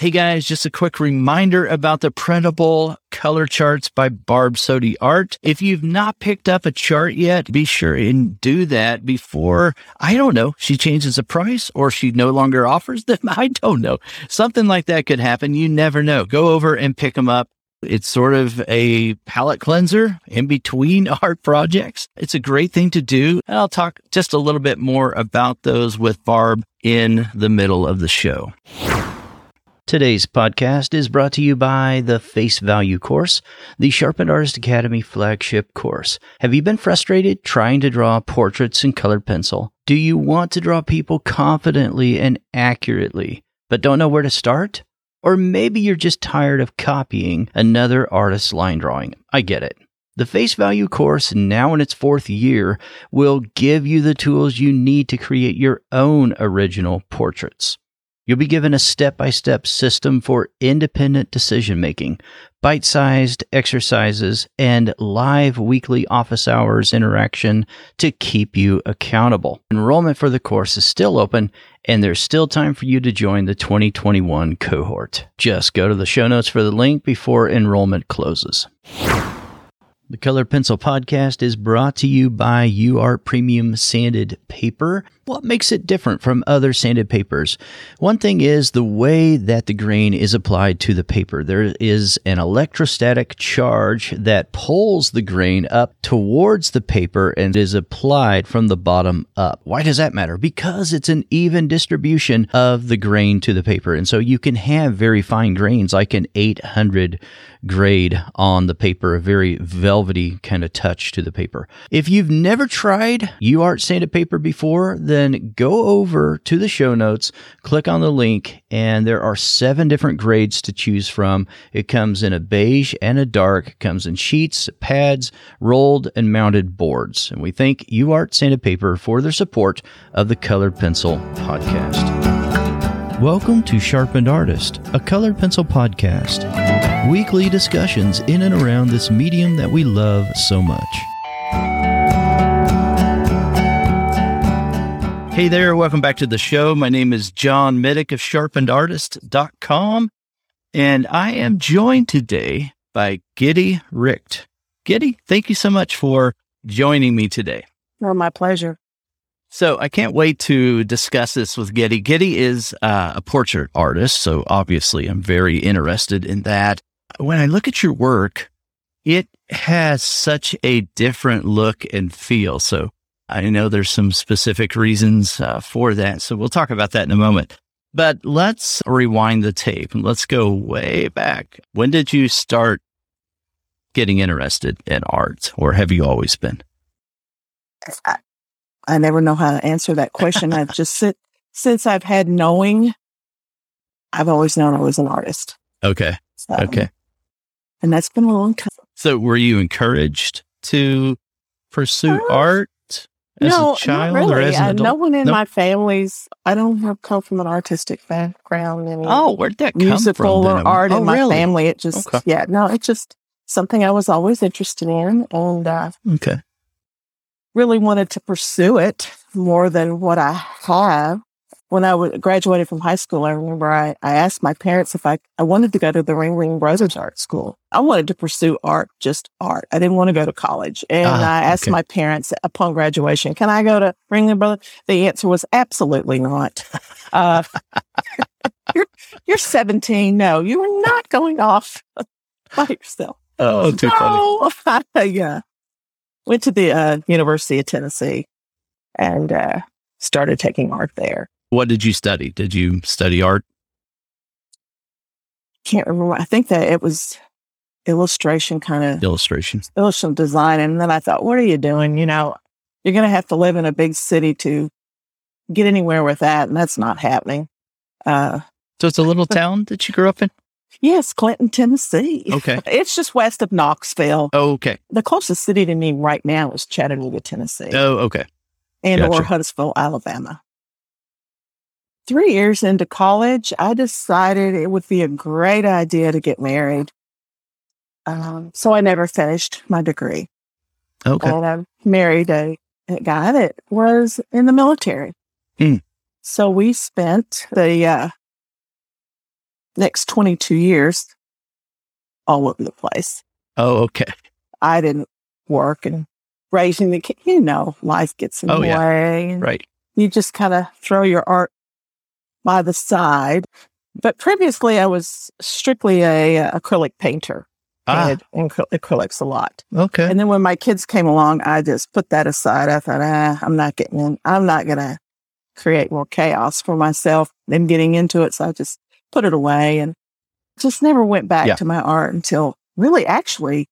Hey guys, just a quick reminder about the printable color charts by Barb Sodi Art. If you've not picked up a chart yet, be sure and do that before, I don't know, she changes the price or she no longer offers them. I don't know. Something like that could happen. You never know. Go over and pick them up. It's sort of a palette cleanser in between art projects. It's a great thing to do. And I'll talk just a little bit more about those with Barb in the middle of the show. Today's podcast is brought to you by the Face Value course, the Sharpened Artist Academy flagship course. Have you been frustrated trying to draw portraits in colored pencil? Do you want to draw people confidently and accurately, but don't know where to start? Or maybe you're just tired of copying another artist's line drawing. I get it. The Face Value course, now in its fourth year, will give you the tools you need to create your own original portraits. You'll be given a step by step system for independent decision making, bite sized exercises, and live weekly office hours interaction to keep you accountable. Enrollment for the course is still open, and there's still time for you to join the 2021 cohort. Just go to the show notes for the link before enrollment closes. The Color Pencil Podcast is brought to you by UArt Premium Sanded Paper. What makes it different from other sanded papers? One thing is the way that the grain is applied to the paper. There is an electrostatic charge that pulls the grain up towards the paper and is applied from the bottom up. Why does that matter? Because it's an even distribution of the grain to the paper. And so you can have very fine grains like an 800 grade on the paper, a very velvety kind of touch to the paper. If you've never tried UArt sanded paper before, then go over to the show notes, click on the link, and there are seven different grades to choose from. It comes in a beige and a dark, it comes in sheets, pads, rolled and mounted boards. And we thank UArt Sanded Paper for their support of the Colored Pencil podcast. Welcome to Sharpened Artist, a colored pencil podcast. Weekly discussions in and around this medium that we love so much. Hey there, welcome back to the show. My name is John Middick of sharpenedartist.com, and I am joined today by Giddy Richt. Giddy, thank you so much for joining me today. Oh, my pleasure. So I can't wait to discuss this with Giddy. Giddy is uh, a portrait artist, so obviously I'm very interested in that. When I look at your work, it has such a different look and feel. So I know there's some specific reasons uh, for that. So we'll talk about that in a moment. But let's rewind the tape and let's go way back. When did you start getting interested in art, or have you always been? I, I never know how to answer that question. I've just sit, since I've had knowing, I've always known I was an artist. Okay. So, okay. And that's been a long time. So were you encouraged to pursue uh, art? as no, a child really. or as an Uh, adult? no one in Nope. my family's. I don't have come from an artistic background. Any Oh, where'd that come musical from? or art oh, in my really? family. It just, Okay. yeah, no, it's just something I was always interested in, and uh, Okay. really wanted to pursue it more than what I have. When I graduated from high school, I remember I, I asked my parents if I, I wanted to go to the Ringling Brothers Art School. I wanted to pursue art, just art. I didn't want to go to college. And Ah, I asked okay. my parents upon graduation, can I go to Ringling Brothers? The answer was absolutely not. Uh, you're, you're 17. No, you are not going off by yourself. Oh, too funny. No, yeah. Went to the uh, University of Tennessee and uh, started taking art there. What did you study? Did you study art? Can't remember. I think that it was illustration, kind of Illustration. illustration design. And then I thought, what are you doing? You know, you're going to have to live in a big city to get anywhere with that, and that's not happening. Uh, So it's a little town that you grew up in? yes, Clinton, Tennessee. Okay. It's just west of Knoxville. Oh, okay. The closest city to me right now is Chattanooga, Tennessee. Oh, okay. and or Gotcha. Huntsville, Alabama. Three years into college, I decided it would be a great idea to get married. Um, so I never finished my degree, Okay. and I married a, a guy that was in the military. Hmm. So we spent the uh, next 22 years, all over the place. Oh, okay. I didn't work and raising the kid, you know, life gets in Oh, the yeah. way. Right. You just kind of throw your art by the side. But previously, I was strictly a, uh, acrylic painter. Ah, acry- acrylics a lot. okay. And then when my kids came along, I just put that aside. I thought, ah, I'm not getting in. I'm not going to create more chaos for myself, them getting into it. So I just put it away and just never went back Yeah. to my art until really actually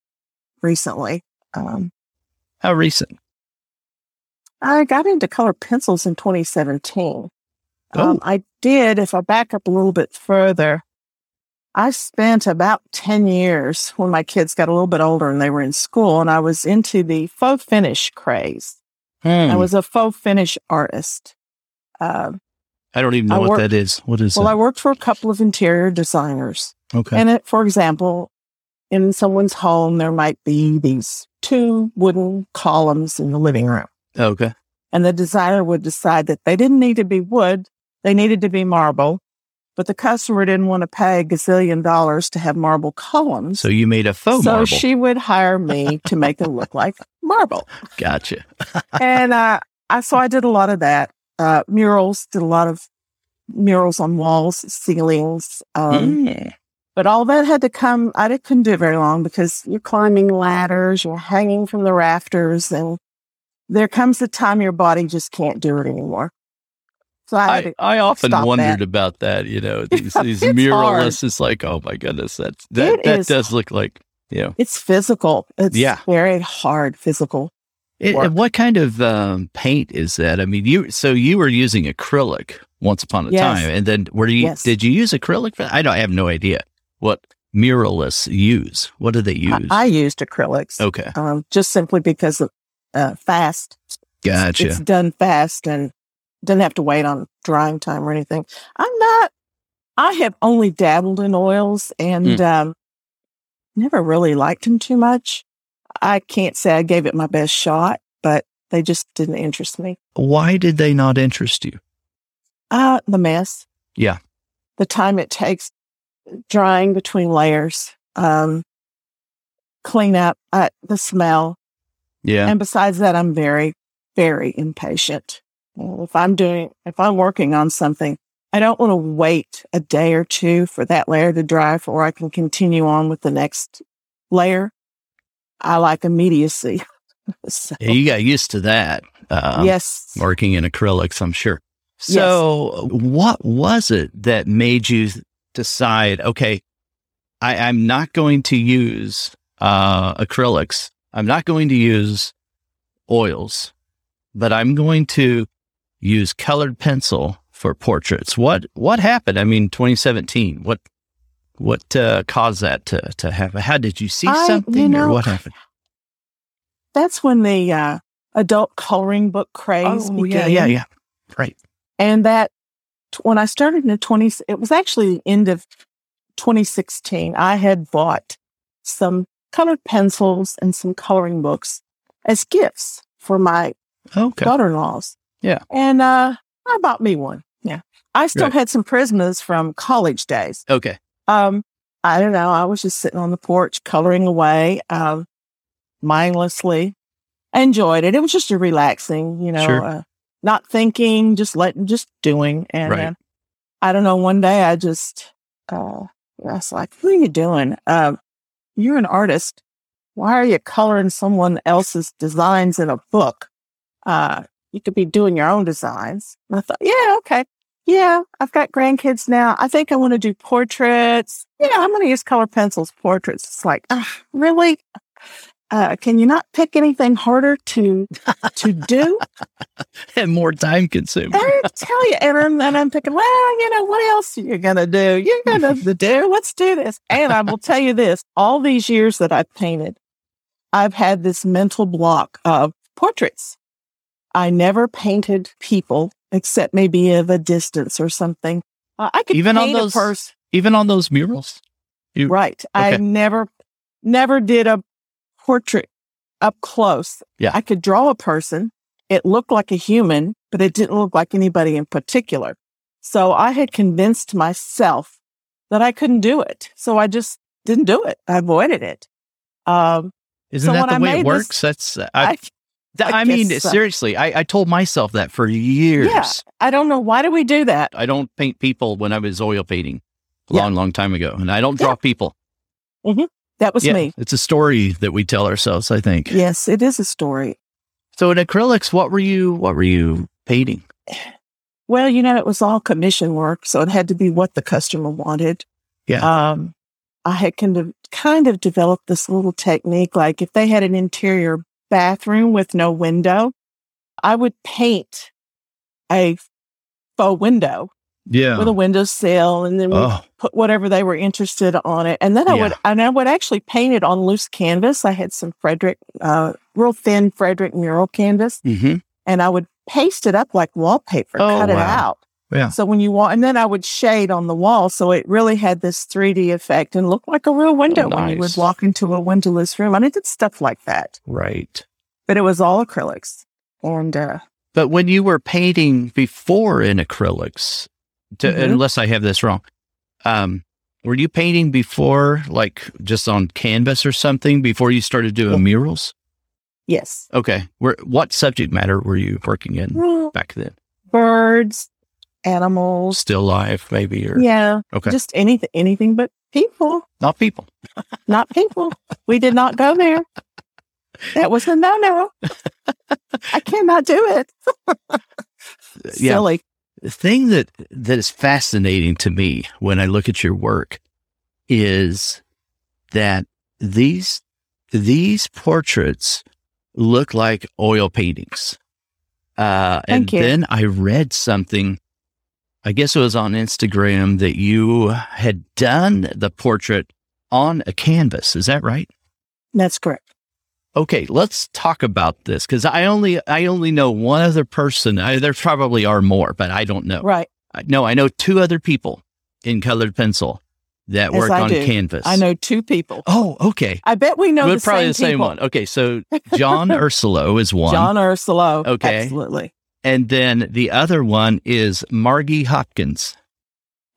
recently. Um, How recent? I got into color pencils in 2017. Oh. Um, I did, if I back up a little bit further, I spent about 10 years when my kids got a little bit older and they were in school, and I was into the faux finish craze. I Hmm. was a faux finish artist. Uh, I don't even know I what work- that is. What is well, I worked for a couple of interior designers. okay. And it, for example, in someone's home, there might be these two wooden columns in the living room. okay. and the designer would decide that they didn't need to be wood, they needed to be marble, but the customer didn't want to pay a gazillion dollars to have marble columns. So you made a faux so marble. she would hire me to make them look like marble. gotcha. And uh, I so I did a lot of that. Uh, murals, did a lot of murals on walls, ceilings. Um, Mm. But all that had to come, I didn't- couldn't do it very long because you're climbing ladders, you're hanging from the rafters, and there comes a time your body just can't do it anymore. So I, I, I often wondered that. about that. You know, these, these It's muralists. It's like, oh my goodness, that's that. It that is- does look like you know. it's physical. It's Yeah. very hard physical. It, and what kind of um, paint is that? I mean, you so you were using acrylic once upon a Yes. time, and then were you? Yes. Did you use acrylic? For, I don't. I have no idea what muralists use. What do they use? I used acrylics okay, um, just simply because of uh, fast. gotcha. It's done fast and doesn't have to wait on drying time or anything. I'm not, I have only dabbled in oils and Hmm. um, never really liked them too much. I can't say I gave it my best shot, but they just didn't interest me. Why did they not interest you? Uh, the mess. Yeah. The time it takes drying between layers, um, clean up, uh, the smell. Yeah, And besides that, I'm very, very impatient. If I'm doing, if I'm working on something, I don't want to wait a day or two for that layer to dry before I can continue on with the next layer. I like immediacy. so, Yeah, you got used to that. Um, yes. working in acrylics, I'm sure. So, what was it that made you decide? Okay, I, I'm not going to use uh, acrylics. I'm not going to use oils, but I'm going to use colored pencil for portraits. What what happened? I mean, 2017. What what uh, caused that to to happen? How did you see I- you something, or what happened? That's when the uh, adult coloring book craze Oh, began. yeah, yeah, yeah. Right. And that when I started in the 20s, it was actually the end of 2016. I had bought some colored pencils and some coloring books as gifts for my Okay. daughter-in-laws. Yeah. And uh, I bought me one. Yeah. I still Right. had some Prismas from college days. Okay. Um, I don't know. I was just sitting on the porch coloring away, um, mindlessly. I enjoyed it. It was just a relaxing, you know, Sure. uh, not thinking, just letting, just doing. And Right. uh, I don't know. One day I just, uh, I was like, "What are you doing? Um, you're an artist. Why are you coloring someone else's designs in a book? Uh, you could be doing your own designs." And I thought, "Yeah, okay." Yeah, I've got grandkids now. I think I want to do portraits. Yeah, I'm going to use color pencils, portraits. It's like, ah, really? Uh, can you not pick anything harder to to do? and more time consuming. I tell you, and, and I'm thinking, well, you know, what else are you gonna do? You're gonna do. Let's do this. And I will tell you this: all these years that I've painted, I've had this mental block of portraits. I never painted people except maybe of a distance or something. Uh, I could Even on those- a person. Even on those murals. You- Right. I never, never did a portrait up close. Yeah. I could draw a person. It looked like a human, but it didn't look like anybody in particular. So I had convinced myself that I couldn't do it. So I just didn't do it. I avoided it. Um, Isn't So that the I way it works? this- That's I, I, I, I mean so. seriously. I, I told myself that for years. Yeah. I don't know why do we do that. I don't paint people when I was oil painting a Yeah. long, long time ago, and I don't draw Yeah. people. That was Yeah, me. It's a story that we tell ourselves. I think. Yes, it is a story. So in acrylics, what were you? What were you painting? Well, you know, it was all commission work, so it had to be what the customer wanted. Yeah. Um, I had kind of kind of developed this little technique. Like if they had an interior bathroom with no window, I would paint a faux window Yeah. with a windowsill, and then oh, put whatever they were interested on it. And then I would, and I would actually paint it on loose canvas. I had some Fredrix, uh, real thin Fredrix mural canvas, hmm and I would paste it up like wallpaper, Oh, cut it out. Yeah. So when you walk, and then I would shade on the wall, so it really had this 3D effect and looked like a real window when you would nice. walk into a windowless room. And I did stuff like that, Right. but it was all acrylics. And uh, But when you were painting before in acrylics, to, Mhm. unless I have this wrong, um, were you painting before, like just on canvas or something, before you started doing Yeah. murals? yes, Okay. Where, what subject matter were you working in Well, back then? birds, animals, Still life, maybe, or yeah, okay, just anything, anything but people. not people. not people. We did not go there. That was a no no. I cannot do it. Yeah. Silly. the thing that that is fascinating to me when I look at your work is that these these portraits look like oil paintings. Uh, and then I read something. I guess it was on Instagram that you had done the portrait on a canvas. Is that right? That's correct. Okay, let's talk about this because I only I only know one other person. I, there probably are more, but I don't know. Right. I- No, I know two other people in colored pencil that Yes, work I on do. canvas. I know two people. Oh, okay. I bet we know Well, the probably same the same people. one. Okay, so John Ursillo is one, John Ursillo. Okay. Absolutely. And then the other one is Margie Hopkins.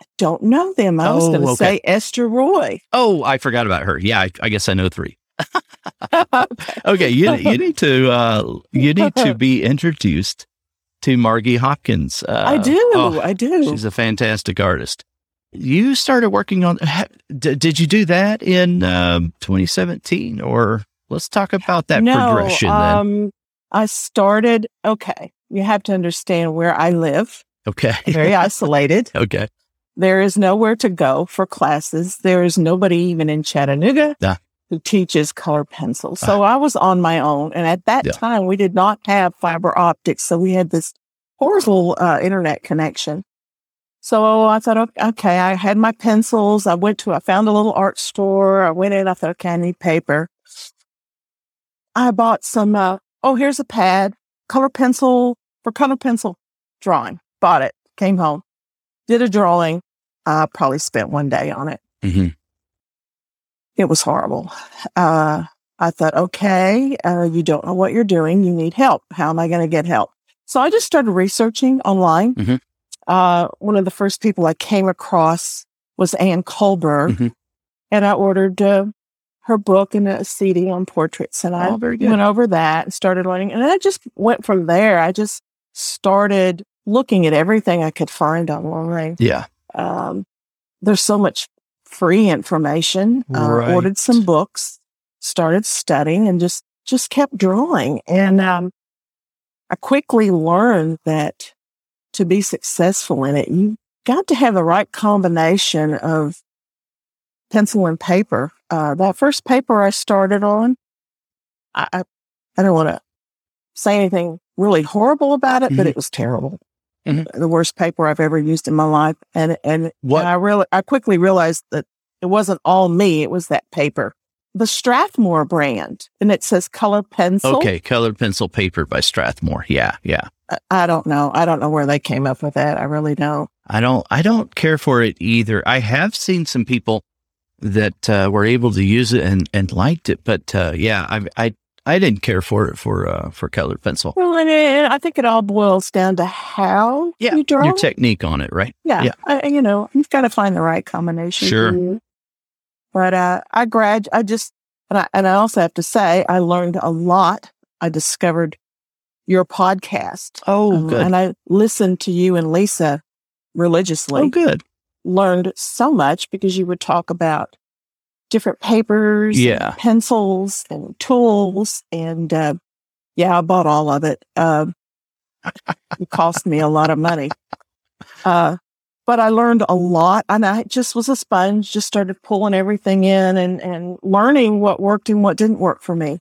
I don't know them. I was Oh, going to okay. say Ester Roi. Oh, I forgot about her. Yeah, I, I guess I know three. Okay. You you need to uh, you need to be introduced to Margie Hopkins. Uh, I do. oh, I do. She's a fantastic artist. You started working on. ha- d- Did you do that in um, 2017, or let's talk about that no, progression then? um, I started. Okay, you have to understand where I live. Okay, Very isolated. okay, There is nowhere to go for classes. There is nobody even in Chattanooga Yeah. who teaches color pencil. So I was on my own. And at that Yeah. time, we did not have fiber optics. So we had this horrible uh, internet connection. So I thought, okay, okay, I had my pencils. I went to, I found a little art store. I went in. I thought, okay, I need paper. I bought some, uh, oh, here's a pad, color pencil for color pencil drawing. Bought it, came home, did a drawing. I probably spent one day on it. hmm It was horrible. Uh, I thought, okay, uh, you don't know what you're doing. You need help. How am I going to get help? So I just started researching online. Mhm. Uh, one of the first people I came across was Ann Kullberg, Mhm. and I ordered uh, her book and a CD on portraits, and I Oh, went over that and started learning. And I just went from there. I just started looking at everything I could find online Yeah, um, there's so much free information. Uh, Right. Ordered some books, started studying, and just just kept drawing. And um, I quickly learned that to be successful in it, you got to have the right combination of pencil and paper. Uh, that first paper I started on, I I, I don't want to say anything really horrible about it, but Mhm. it was terrible. Mhm. The worst paper I've ever used in my life, and and What- and I really I quickly realized that it wasn't all me; it was that paper, the Strathmore brand, and it says color pencil. okay. Colored pencil paper by Strathmore. Yeah, yeah. I, I don't know. I don't know where they came up with that. I really don't. I don't I don't care for it either. I have seen some people that uh, were able to use it and, and liked it, but uh, yeah, I I I didn't care for it for uh, for colored pencil. Well, and it, I think it all boils down to how Yeah, you draw. Your technique on it, right? yeah, yeah. I, you know, you've got to find the right combination. Sure. But uh, I grad, I just, and I, and I also have to say, I learned a lot. I discovered your podcast. Oh, Um, good. And I listened to you and Lisa religiously. oh, good. Learned so much because you would talk about different papers, Yeah. pencils, and tools. And uh, yeah, I bought all of it. Um it cost me a lot of money. Uh, but I learned a lot and I just was a sponge, just started pulling everything in and, and learning what worked and what didn't work for me.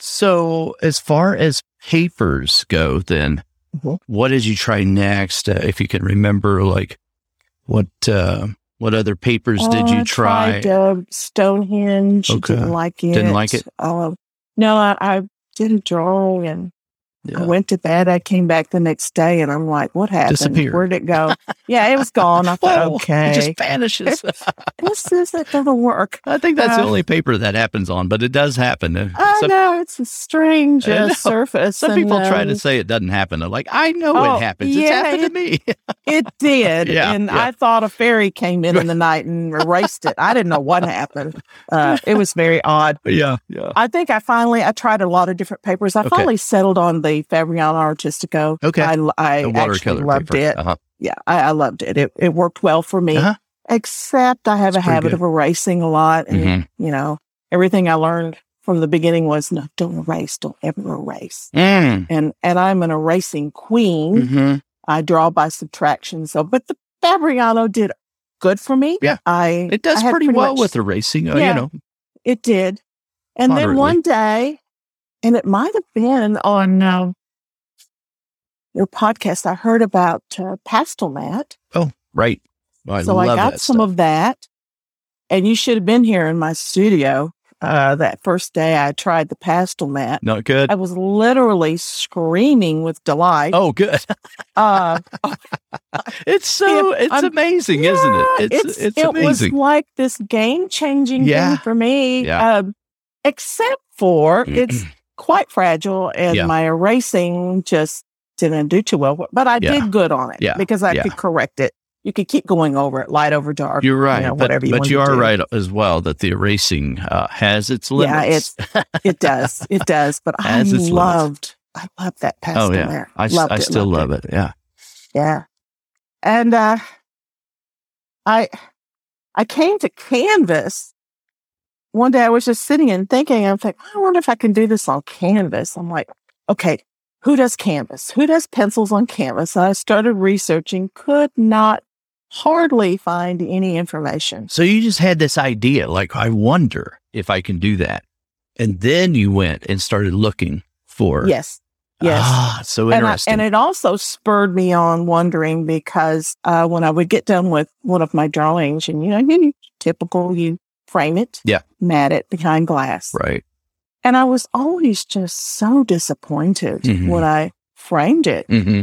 So, as far as papers go, then Mhm. what did you try next? Uh, if you can remember, like what uh, what other papers did Oh, you I try? tried, uh, Stonehenge. Okay. Didn't like it. Didn't like it? Uh, no, I, I did a drawing and I went to bed. I came back the next day and I'm like, what happened? Disappeared. Where'd it go? yeah, it was gone. I thought, Whoa, okay. it just vanishes. This? That doesn't work. I think that's the Uh, only paper that happens on, but it does happen. Uh, I some, know it's a strange uh, surface. some and, people try to um, say it doesn't happen. I'm like, I know Oh, it happens. it's yeah, happened to me. It did. Yeah, and yeah. I thought a fairy came in in the night and erased it. I didn't know what happened. Uh, it was very odd. yeah, yeah. I think I finally, I tried a lot of different papers. I Okay. finally settled on the Fabriano Artistico. Okay. I, I actually loved paper. it. Uh-huh. Yeah, I, I loved it. It, it worked well for me. Uh-huh. Except I have a habit good. of erasing a lot. And, Mhm. you know, everything I learned from the beginning was no, don't erase, don't ever erase. Mm. And, and I'm an erasing queen. Mhm. I draw by subtraction. So, but the Fabriano did good for me. Yeah. I It does had pretty, well much- with erasing. Uh, Yeah. You know, it did. And then one day, and it might have been on um, your podcast, I heard about uh, Pastel Mat. right. Oh, I so I got some stuff. of that. And you should have been here in my studio uh, that first day I tried the Pastel Mat. Not good. I was literally screaming with delight. Oh, good. Uh, It's so it's I'm- amazing, isn't it? Yeah, It's it's, it amazing. was like this game changing Yeah. thing for me. Yeah. Um, except for it's quite fragile and Yeah. my erasing just didn't do too well. But I Yeah. did good on it Yeah. because I could correct it. You could keep going over it, light over dark. You're right, know, but, whatever you want. but you are right as well that the erasing uh, has its limits. Yeah, limits. It does. It does. But I its limits. loved, I loved that pastel oh yeah, there. I, Loved I it, still loved love it. Yeah, Yeah. And uh I I came to Canvas. One day I was just sitting and thinking, I'm like, I wonder if I can do this on Canvas. I'm like, okay, who does Canvas? Who does pencils on Canvas? And I started researching, could not hardly find any information. so you just had this idea, like I wonder if I can do that, and then you went and started looking for. Yes. Yes. Ah, so and, I, interesting. and it also spurred me on wondering because uh, when I would get done with one of my drawings, and you know, you typical, you frame it, Yeah. mat it behind glass, right. and I was always just so disappointed Mhm. when I framed it. hmm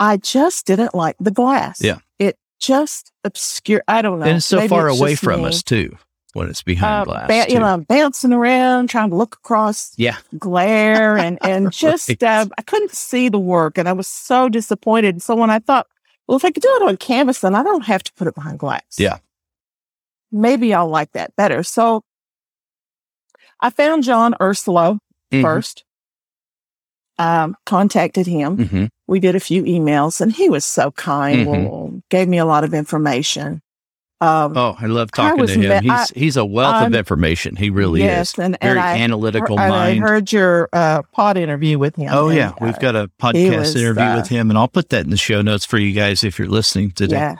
I just didn't like the glass. Yeah. it just obscure. I don't know. And it's so Maybe far it's away from me. us too when it's behind Uh, glass. ba- you know, bouncing around trying to look across yeah. glare and and just uh, I couldn't see the work and I was so disappointed. So when I thought, well, if I could do it on canvas, then I don't have to put it behind glass. Yeah. Maybe I'll like that better. So I found John Ursillo Mhm. first. Um, contacted him. Mhm. We did a few emails, and he was so kind. Mhm. Well, gave me a lot of information. Um, Oh, I love I talking was to him. I- he's he's a wealth of information. He really yes, is. and, Very and I analytical I mind. I heard your uh, pod interview with him. Oh and, yeah, we've uh, got a podcast was, interview uh, with him, and I'll put that in the show notes for you guys if you're listening today. Yeah.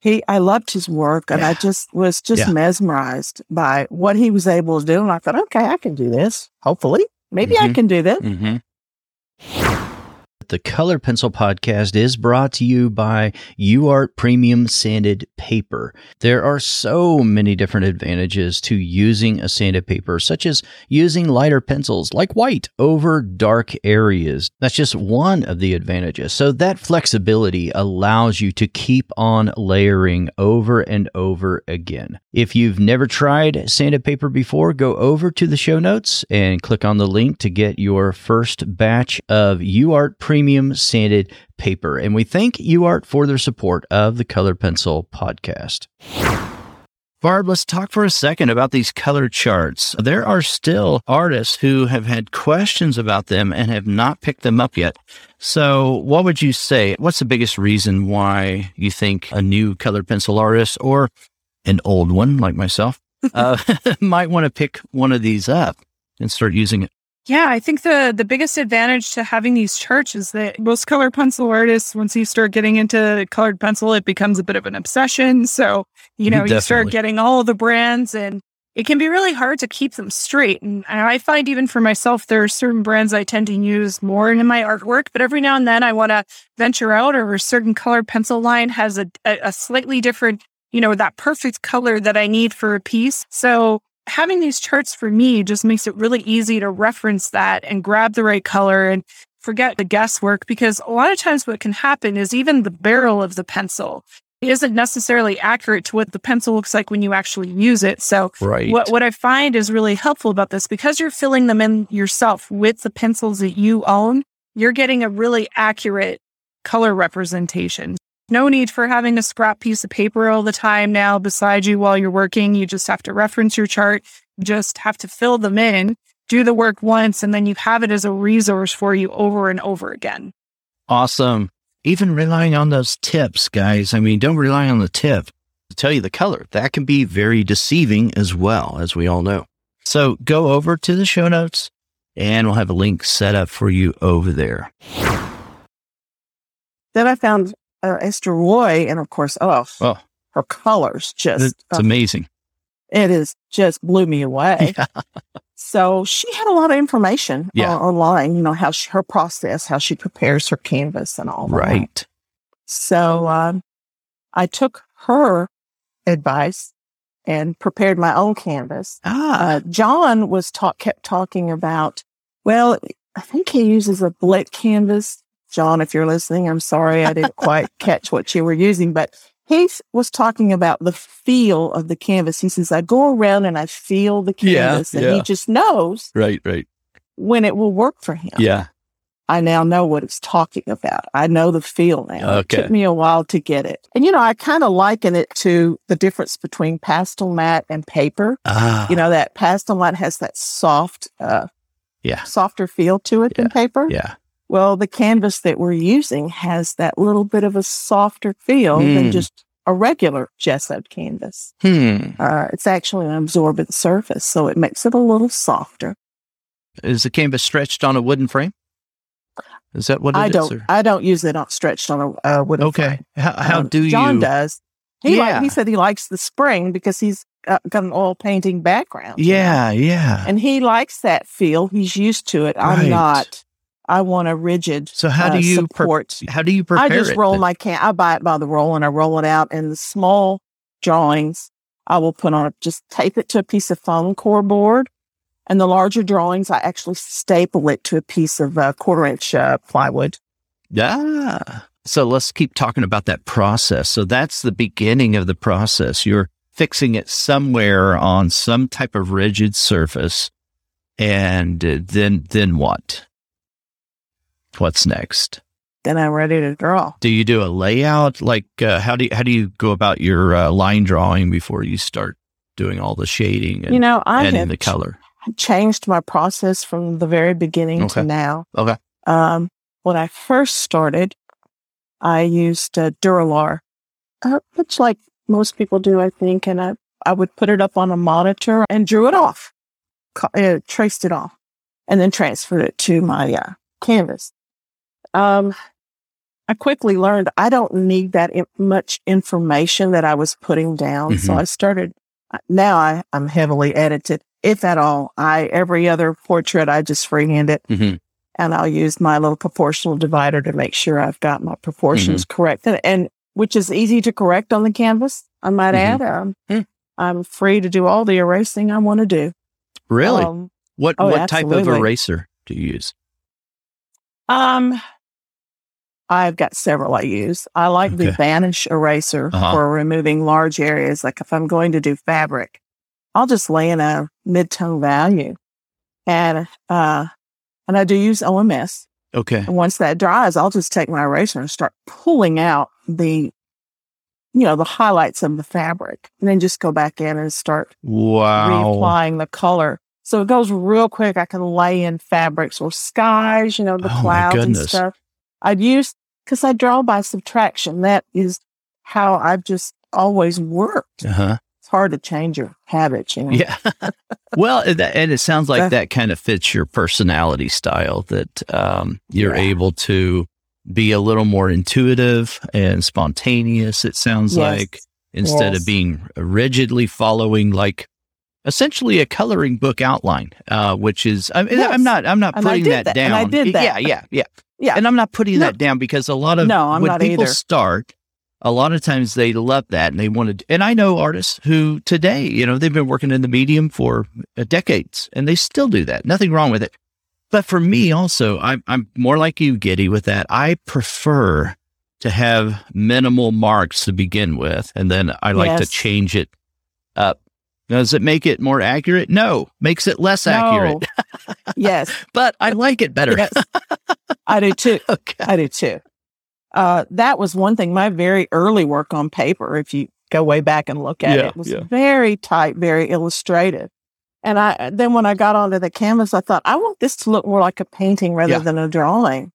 He, I loved his work and I just was just Yeah. mesmerized by what he was able to do. And I thought, okay, I can do this. Hopefully, maybe I Mhm. can do this. hmm The Color Pencil Podcast is brought to you by UArt Premium Sanded Paper. There are so many different advantages to using a sanded paper, such as using lighter pencils like white over dark areas. That's just one of the advantages. So that flexibility allows you to keep on layering over and over again. If you've never tried sanded paper before, go over to the show notes and click on the link to get your first batch of UArt Premium Sanded Paper. And we thank UArt for their support of the Color Pencil podcast. Barb, let's talk for a second about these color charts. There are still artists who have had questions about them and have not picked them up yet. So, what would you say? What's the biggest reason why you think a new colored pencil artist or an old one like myself uh, might want to pick one of these up and start using it? Yeah, I think the the biggest advantage to having these charts is that most color pencil artists, once you start getting into colored pencil, it becomes a bit of an obsession. So, you mm-hmm, know, Definitely. you start getting all the brands and it can be really hard to keep them straight. And I find even for myself, there are certain brands I tend to use more in my artwork, but every now and then I want to venture out or a certain color pencil line has a, a, a slightly different, you know, that perfect color that I need for a piece. So having these charts for me just makes it really easy to reference that and grab the right color and forget the guesswork because a lot of times what can happen is even the barrel of the pencil isn't necessarily accurate to what the pencil looks like when you actually use it. So right. what, what I find is really helpful about this because you're filling them in yourself with the pencils that you own, you're getting a really accurate color representation. No need for having a scrap piece of paper all the time now beside you while you're working. You just have to reference your chart, just have to fill them in, do the work once, and then you have it as a resource for you over and over again. Awesome. Even relying on those tips, guys. I mean, don't rely on the tip to tell you the color. That can be very deceiving as well, as we all know. So go over to the show notes and we'll have a link set up for you over there. Then I found uh, Ester Roi, and of course, oh, oh, her colors just it's uh, amazing. It is just blew me away. Yeah. So she had a lot of information yeah. uh, online, you know, how she, her process, how she prepares her canvas and all right. that. Right. So um, I took her advice and prepared my own canvas. Ah. Uh, John was talk, kept talking about, well, I think he uses a Blick canvas John, if you're listening, I'm sorry I didn't quite catch what you were using, but he was talking about the feel of the canvas. He says, I go around and I feel the canvas, yeah, and yeah. he just knows right, right when it will work for him. Yeah. I now know what it's talking about. I know the feel now. Okay. It took me a while to get it. And, you know, I kind of liken it to the difference between Pastel Mat and paper. Ah. You know, that Pastel Mat has that soft, uh, yeah, softer feel to it yeah. than paper. Yeah. Well, the canvas that we're using has that little bit of a softer feel mm. than hmm. just a regular gessoed canvas. Hmm. Uh, it's actually an absorbent surface, so it makes it a little softer. Is the canvas stretched on a wooden frame? Is that what I is, don't. Or? I don't use it on stretched on a uh, wooden okay. frame. How, how um, do you? John does. He yeah. Like, he said he likes the spring because he's got, got an oil painting background. Yeah, know? yeah. And he likes that feel. He's used to it. I'm not. I want a rigid. So how uh, do you support? Pre- how do you prepare? I just roll then? my can. I buy it by the roll and I roll it out. And the small drawings, I will put on. a, Just tape it to a piece of foam core board, and the larger drawings, I actually staple it to a piece of uh, quarter inch uh, plywood. Yeah. So let's keep talking about that process. So that's the beginning of the process. You're fixing it somewhere on some type of rigid surface, and uh, then then what? What's next? Then I'm ready to draw. Do you do a layout? Like, uh, how do you, how do you go about your uh, line drawing before you start doing all the shading? And, you know, I have the color. Ch- changed my process from the very beginning okay. to now. Okay. Um, when I first started, I used uh, Duralar, uh, much like most people do, I think, and I I would put it up on a monitor and drew it off, uh, traced it off, and then transferred it to my uh, canvas um, I quickly learned I don't need that in- much information that I was putting down. Mm-hmm. So I started, now I, I'm heavily edited, if at all. I, every other portrait, I just freehand it. Mm-hmm. and I'll use my little proportional divider to make sure I've got my proportions mm-hmm. correct. And, and, which is easy to correct on the canvas, I might mm-hmm. add. Um, mm. I'm free to do all the erasing I want to do. Really? Um, what oh, what type of eraser do you use? Um, I've got several I use. I like okay. the Vanish eraser uh-huh. for removing large areas. Like if I'm going to do fabric, I'll just lay in a mid-tone value. And, uh, and I do use OMS. Okay. And once that dries, I'll just take my eraser and start pulling out the, you know, the highlights of the fabric and then just go back in and start wow. reapplying the color. So it goes real quick. I can lay in fabrics or skies, you know, the oh clouds and stuff. I'd use because I draw by subtraction. That is how I've just always worked. Uh-huh. It's hard to change your habits, you know? Yeah. well, and it sounds like that kind of fits your personality style that um, you're yeah. able to be a little more intuitive and spontaneous, it sounds yes. like, instead yes. of being rigidly following like essentially a coloring book outline, uh, which is I yes. I'm not I'm not putting that, that, down. I did that. Yeah, yeah, yeah. Yeah. And I'm not putting no. that down because a lot of no, I'm when not people either. start, a lot of times they love that and they want to. And I know artists who today, you know, they've been working in the medium for uh, decades and they still do that. Nothing wrong with it. But for me also, I'm, I'm more like you, Giddy, with that. I prefer to have minimal marks to begin with. And then I like yes. to change it up does it make it more accurate? No, makes it less no. accurate. yes. But I like it better. yes. I do too. Okay. I do too. Uh, that was one thing. My very early work on paper, if you go way back and look at yeah, it, was yeah. very tight, very illustrative. And I then when I got onto the canvas, I thought I want this to look more like a painting rather yeah. than a drawing.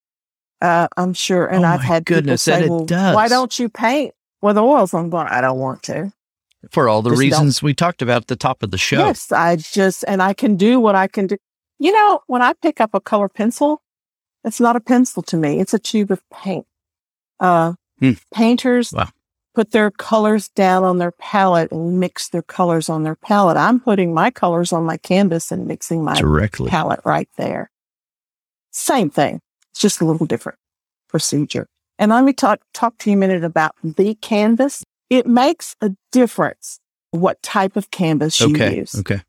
Uh, I'm sure, and oh I've had goodness, people say, "Well, why don't you paint with oils?" I'm going, "I don't want to." For all the just reasons don't. we talked about at the top of the show. Yes, I just, and I can do what I can do. You know, when I pick up a color pencil, it's not a pencil to me. It's a tube of paint. Uh, hmm. painters wow. put their colors down on their palette and mix their colors on their palette. I'm putting my colors on my canvas and mixing my Directly. palette right there. Same thing. It's just a little different procedure. And let me talk, talk to you a minute about the canvas it makes a difference what type of canvas you okay, use. Okay.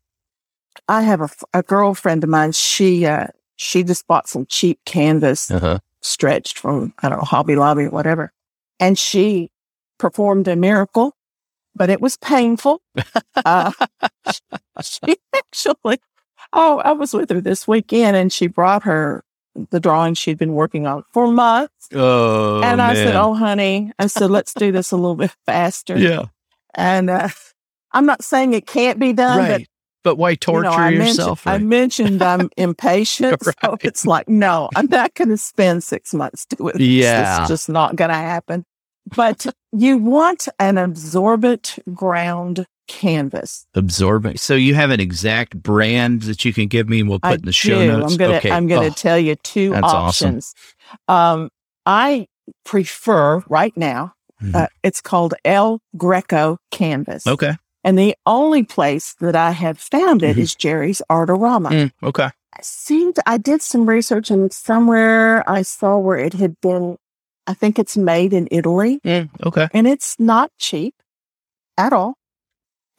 I have a, a girlfriend of mine. She, uh, she just bought some cheap canvas uh-huh. stretched from, I don't know, Hobby Lobby or whatever. And she performed a miracle, but it was painful. uh, she actually, oh, I was with her this weekend and she brought her the drawing she'd been working on for months. Oh, and I man. said, "Oh, honey," I said, "Let's do this a little bit faster." Yeah. And uh, I'm not saying it can't be done, right. but but why torture you know, I yourself? Mentioned, right? I mentioned I'm impatient, right. so it's like, no, I'm not going to spend six months doing this. Yeah, it's just not going to happen. But you want an absorbent ground canvas. Absorbent. So you have an exact brand that you can give me and we'll put I in the show do. notes. I'm gonna okay. I'm gonna oh, tell you two options. Awesome. Um, I prefer right now, mm-hmm. uh, it's called El Greco canvas. Okay. And the only place that I have found it mm-hmm. is Jerry's Artorama. Mm, okay. I seemed I did some research and somewhere I saw where it had been I think it's made in Italy. Mm, okay. And it's not cheap at all.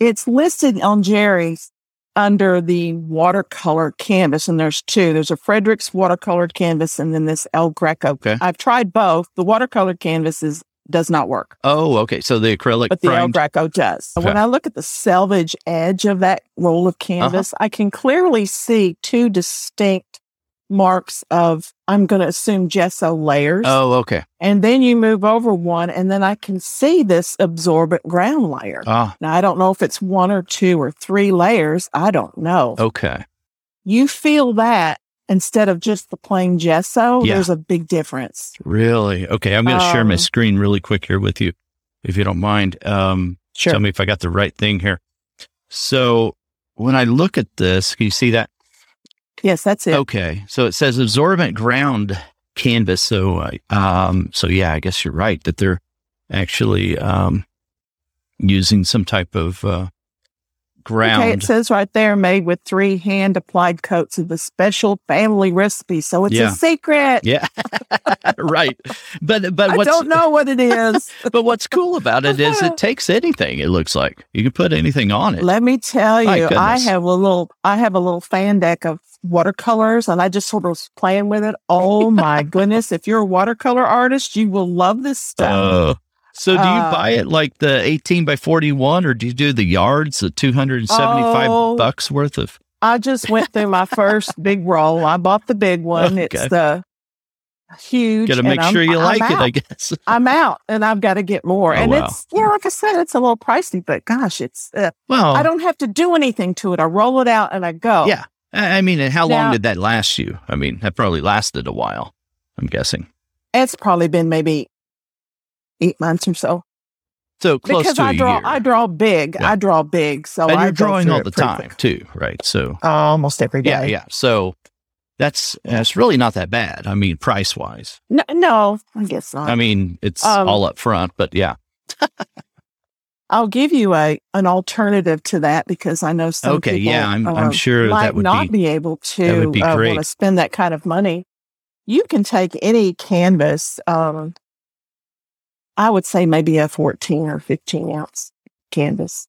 It's listed on Jerry's under the watercolor canvas, and there's two. There's a Fredrix watercolor canvas, and then this El Greco. Okay. I've tried both. The watercolor canvas is does not work. Oh, okay. So the acrylic, but the El Greco does. Okay. When I look at the selvage edge of that roll of uh-huh. canvas, uh-huh. I can clearly see two distinct marks of, I'm going to assume gesso layers. Oh, okay. And then you move over one, and then I can see this absorbent ground layer. Ah. Now, I don't know if it's one or two or three layers. I don't know. Okay. You feel that instead of just the plain gesso, yeah. there's a big difference. Really? Okay. I'm going to um, share my um, screen really quick here with you, if you don't mind. Um, sure. Tell me if I got the right thing here. So when I look at this, can you see that? Yes, that's it. Okay. So it says absorbent ground canvas. So, uh, um, so yeah, I guess you're right that they're actually, um, using some type of, uh, ground. Okay, it says right there, made with three hand applied coats of a special family recipe. So it's yeah. a secret. Yeah, right. But but I don't know what it is. but what's cool about it is it takes anything. It looks like you can put anything on it. Let me tell you, I have a little I have a little fan deck of watercolors and I just sort of was playing with it. Oh my goodness. If you're a watercolor artist, you will love this stuff. Uh, so do you uh, buy it like the 18 by 41 or do you do the yards, the 275 oh, bucks worth of? I just went through my first big roll. I bought the big one. Okay. It's the huge. Got to make sure I'm, you like it, I guess. I'm out and I've got to get more. Oh, and wow. it's, yeah, like I said, it's a little pricey, but gosh, it's, uh, well, I don't have to do anything to it. I roll it out and I go. Yeah. I mean, how now, long did that last you? I mean, that probably lasted a while, I'm guessing. It's probably been maybe eight months or so. So close because to I draw, year. I draw big. Yeah. I draw big. So and you're drawing all the time quick. too, right? So uh, almost every day. Yeah, yeah. So that's that's really not that bad. I mean, price wise. No, no, I guess not. I mean, it's um, all up front, but yeah. I'll give you a an alternative to that because I know some okay, people. yeah, I'm, I'm sure might that would not be, be able to uh, want to spend that kind of money. You can take any canvas. Um, I would say maybe a 14 or 15 ounce canvas.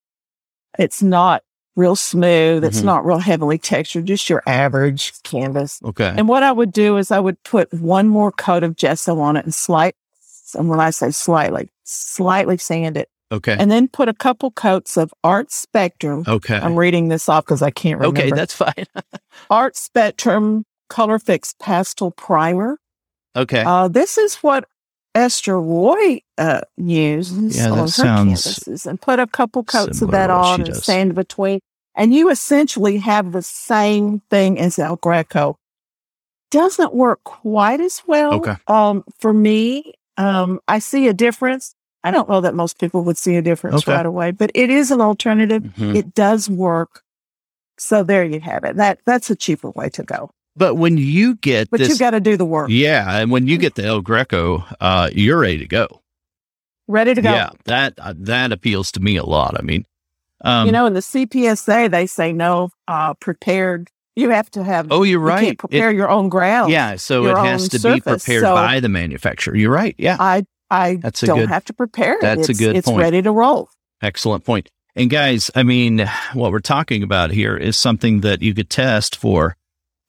It's not real smooth. It's mm-hmm. not real heavily textured, just your average canvas. Okay. And what I would do is I would put one more coat of gesso on it and slight, and when I say slightly, slightly sand it. Okay. And then put a couple coats of Art Spectrum. Okay. I'm reading this off because I can't remember. Okay, that's fine. Art Spectrum Colourfix Pastel Primer. Okay. Uh, this is what Ester Roi uh, uses yeah, on her canvases and put a couple coats of that on and sand between. And you essentially have the same thing as El Greco. Doesn't work quite as well. Okay. Um, for me, um, I see a difference. I don't know that most people would see a difference okay. right away, but it is an alternative. Mm-hmm. It does work. So there you have it. That that's a cheaper way to go. But when you get, but this, you got to do the work. Yeah, and when you get the El Greco, uh, you're ready to go. Ready to go. Yeah, that uh, that appeals to me a lot. I mean, um, you know, in the CPSA, they say no uh, prepared. You have to have. Oh, you're right. You prepare it, your own ground. Yeah, so it has to surface. be prepared so by the manufacturer. You're right. Yeah, I I that's a don't good, have to prepare it. That's it's, a good. It's point. ready to roll. Excellent point. And guys, I mean, what we're talking about here is something that you could test for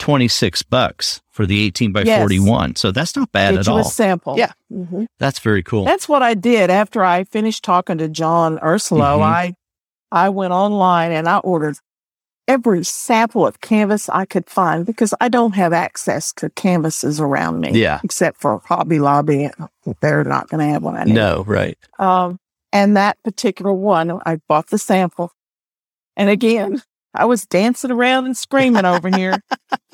26 bucks for the 18 by yes. 41. So that's not bad Get at you all. A sample. Yeah. Mm-hmm. That's very cool. That's what I did after I finished talking to John Ursillo. Mm-hmm. I I went online and I ordered every sample of canvas I could find because I don't have access to canvases around me. Yeah. Except for Hobby Lobby. They're not going to have one. I need. No, right. Um, and that particular one, I bought the sample. And again, I was dancing around and screaming over here,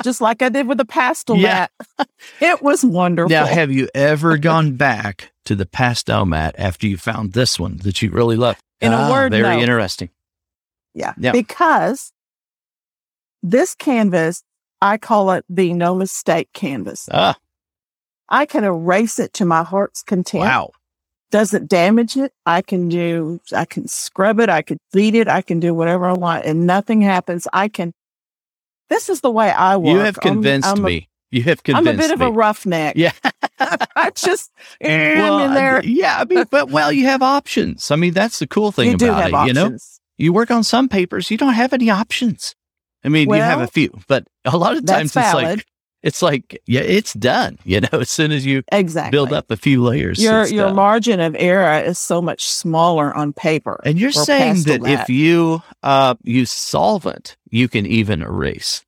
just like I did with the pastel yeah. mat. It was wonderful. Now, have you ever gone back to the pastel mat after you found this one that you really love? In ah, a word, very no. interesting. Yeah, yeah, because this canvas, I call it the no mistake canvas. Ah. I can erase it to my heart's content. Wow doesn't damage it. I can do, I can scrub it. I could bleed it. I can do whatever I want and nothing happens. I can, this is the way I work. You have convinced I'm, I'm me. You have convinced me. I'm a bit of me. a roughneck. Yeah. I just, well, I'm in there. Yeah. I mean, but well, you have options. I mean, that's the cool thing you about it. Options. You know, you work on some papers, you don't have any options. I mean, well, you have a few, but a lot of times it's like, it's like yeah, it's done. You know, as soon as you exactly build up a few layers, your your done. margin of error is so much smaller on paper. And you're saying that, if you uh, use solvent, you can even erase.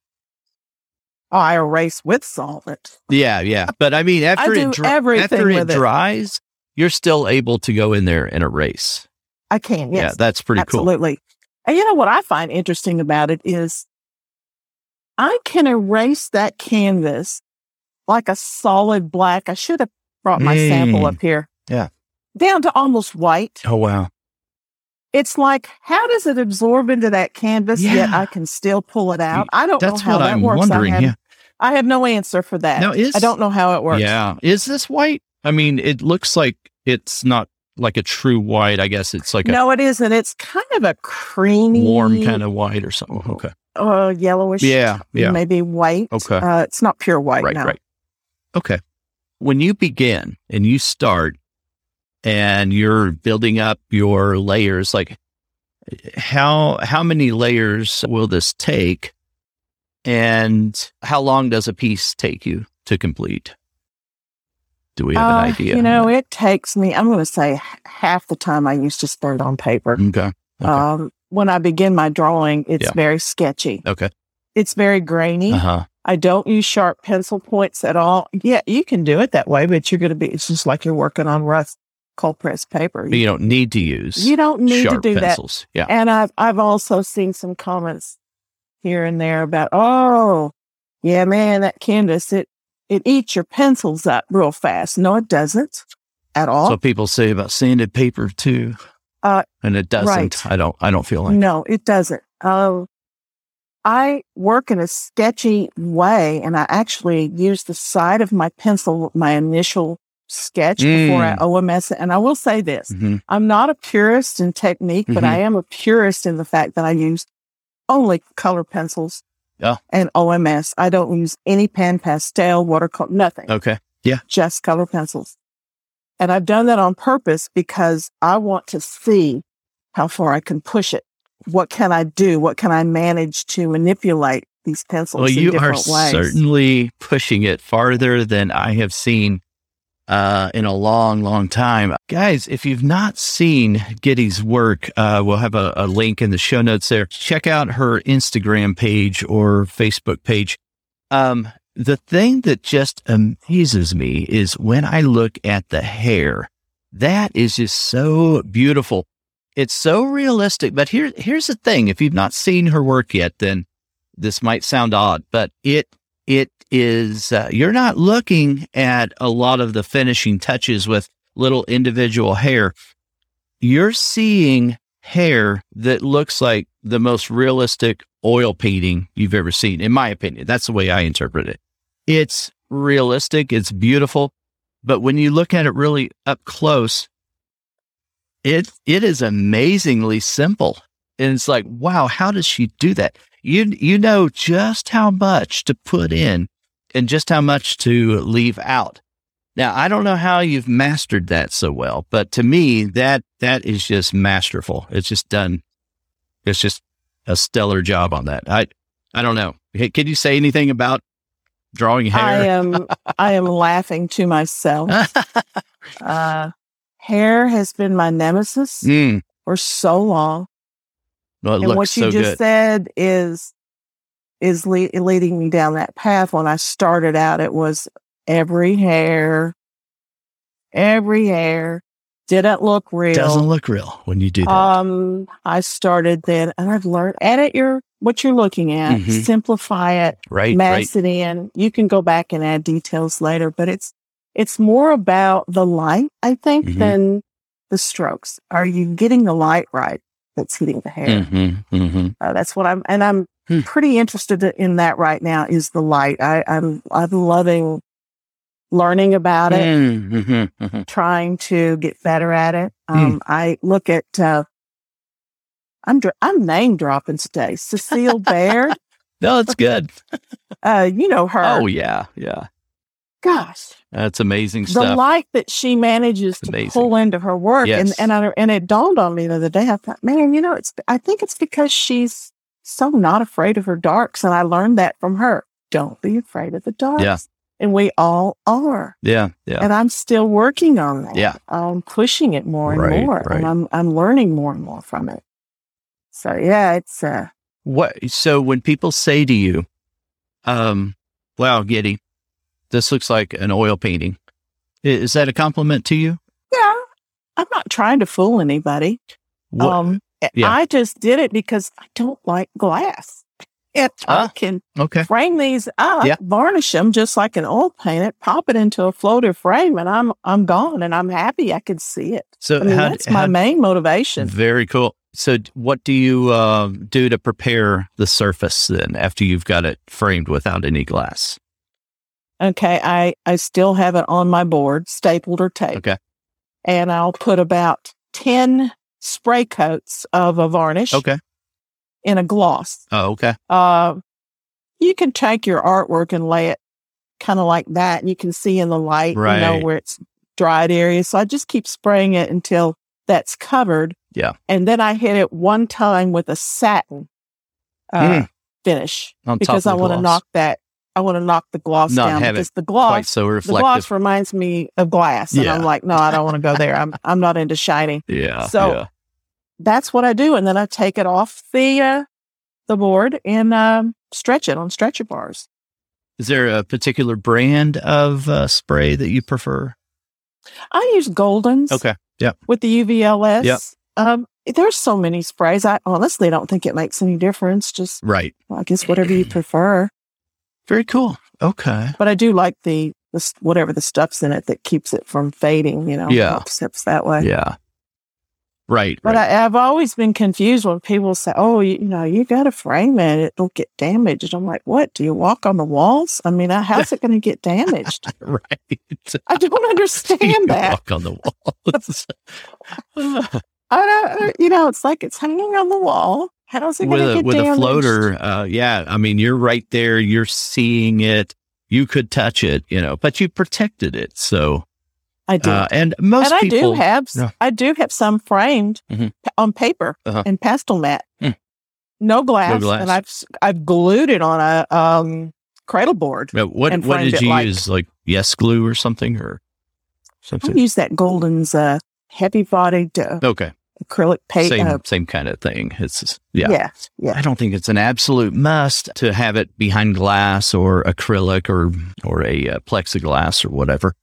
Oh, I erase with solvent. Yeah, yeah, but I mean, after I it dri- after it dries, it. you're still able to go in there and erase. I can. Yes, yeah, that's pretty Absolutely. cool. Absolutely. And you know what I find interesting about it is I can erase that canvas like a solid black. I should have brought my mm. sample up here. Yeah. Down to almost white. Oh, wow. It's like, how does it absorb into that canvas yeah. yet I can still pull it out? I don't That's know how what that I'm works. Wondering, I, have, yeah. I have no answer for that. Now, is, I don't know how it works. Yeah. Is this white? I mean, it looks like it's not like a true white. I guess it's like no, it isn't. It's kind of a creamy, warm kind of white or something. Okay, uh, yellowish. Yeah, yeah, maybe white. Okay, uh, it's not pure white. Right, right. Okay, when you begin and you start and you're building up your layers, like how how many layers will this take, and how long does a piece take you to complete? Do we have uh, an idea? You know, it takes me, I'm going to say half the time I used to spend on paper. Okay. okay. Um, when I begin my drawing, it's yeah. very sketchy. Okay. It's very grainy. Uh-huh. I don't use sharp pencil points at all. Yeah, you can do it that way, but you're going to be, it's just like you're working on rough cold pressed paper. But you don't need to use You don't need to do pencils. that. Yeah. And I've, I've also seen some comments here and there about, oh, yeah, man, that canvas, it, it eats your pencils up real fast. No, it doesn't at all. So people say about sanded paper too. Uh, and it doesn't. Right. I don't. I don't feel like. No, it doesn't. Um, I work in a sketchy way, and I actually use the side of my pencil, my initial sketch mm. before I mm. OMS it. And I will say this: mm-hmm. I'm not a purist in technique, mm-hmm. but I am a purist in the fact that I use only color pencils yeah. And OMS. I don't use any pen, pastel, watercolor, nothing. Okay. Yeah. Just color pencils. And I've done that on purpose because I want to see how far I can push it. What can I do? What can I manage to manipulate these pencils? Well, you are ways? certainly pushing it farther than I have seen uh, in a long, long time. Guys, if you've not seen Giddy's work, uh, we'll have a, a, link in the show notes there. Check out her Instagram page or Facebook page. Um, the thing that just amazes me is when I look at the hair, that is just so beautiful. It's so realistic. But here, here's the thing. If you've not seen her work yet, then this might sound odd, but it it is uh, you're not looking at a lot of the finishing touches with little individual hair. You're seeing hair that looks like the most realistic oil painting you've ever seen, in my opinion. That's the way I interpret it. It's realistic, it's beautiful, but when you look at it really up close, it it is amazingly simple. And it's like, wow, how does she do that? You you know just how much to put in and just how much to leave out. Now, I don't know how you've mastered that so well, but to me, that that is just masterful. It's just done. It's just a stellar job on that. I I don't know. Hey, can you say anything about drawing hair? I am I am laughing to myself. uh, hair has been my nemesis mm. for so long. Well, and what you so just good. said is is le- leading me down that path. When I started out, it was every hair, every hair didn't look real. Doesn't look real when you do that. Um, I started then, and I've learned edit your what you're looking at, mm-hmm. simplify it, right, mass right. it in. You can go back and add details later, but it's it's more about the light, I think, mm-hmm. than the strokes. Are you getting the light right? That's hitting the hair. Mm-hmm, mm-hmm. Uh, that's what I'm, and I'm hmm. pretty interested in that right now. Is the light? I, I'm I'm loving learning about it, mm-hmm, mm-hmm. trying to get better at it. Hmm. Um, I look at. Uh, I'm I'm name dropping today. Cecile Baird. no, it's good. uh, you know her. Oh yeah, yeah. Gosh, that's amazing the stuff. The light that she manages to amazing. pull into her work, yes. and and I, and it dawned on me the other day. I thought, man, you know, it's. I think it's because she's so not afraid of her darks, and I learned that from her. Don't be afraid of the darks. Yeah. And we all are. Yeah, yeah. And I'm still working on that. Yeah. I'm pushing it more and right, more, right. and I'm I'm learning more and more from it. So yeah, it's uh. What so when people say to you, um, "Wow, Giddy, this looks like an oil painting. Is that a compliment to you? Yeah. I'm not trying to fool anybody. What? Um, yeah. I just did it because I don't like glass. If ah, I can okay. frame these up, yeah. varnish them just like an oil paint it, pop it into a floater frame, and I'm I'm gone, and I'm happy I can see it. So I mean, how, that's my how, main motivation. Very cool. So, what do you uh, do to prepare the surface then after you've got it framed without any glass? Okay. I, I still have it on my board, stapled or taped. Okay. and I'll put about 10 spray coats of a varnish. Okay. In a gloss. Oh, okay. Uh, you can take your artwork and lay it kind of like that. And you can see in the light, right. you know, where it's dried areas. So I just keep spraying it until that's covered. Yeah. And then I hit it one time with a satin uh, mm. finish On because I want to knock that. I want to knock the gloss Not down because the gloss, so reflective. the gloss reminds me of glass, and Yeah. I'm like, no, I don't want to go there. I'm I'm not into shiny. Yeah. So- yeah. That's what I do, and then I take it off the uh, the board and um, stretch it on stretcher bars. Is there a particular brand of uh, spray that you prefer? I use Goldens. Okay. Yeah. With the UVLS. Yep. Um, there's so many sprays. I honestly don't think it makes any difference. Just Right. I guess whatever you prefer. Very cool. Okay. But I do like the, the whatever the stuff's in it that keeps it from fading. You know, Yeah. helps, helps that way. Yeah. Right. But right. I, I've always been confused when people say, "Oh, you, you know, you got to frame it; it'll get damaged." I'm like, "What? Do you walk on the walls? I mean, uh, how's it going to get damaged?" right. I don't understand that. walk on the walls. I don't, you know, it's like it's hanging on the wall. How's it with a get with damaged? a floater, uh, yeah. I mean, you're right there. You're seeing it. You could touch it, you know, but you protected it. So, I do, uh, and most and I do have, s- I do have some framed Mhm. on paper Uh-huh. and pastel mat. Hmm. No glass, glass. and I've I've glued it on a um, cradle board. Uh, what what did you like- use? Like yes glue or something or something? I use that Golden's uh, heavy bodied uh, Okay, acrylic paint. same uh, same kind of thing. It's just- yeah. yeah, yeah. I don't think it's an absolute must to have it behind glass or acrylic or or a uh, plexiglass or whatever.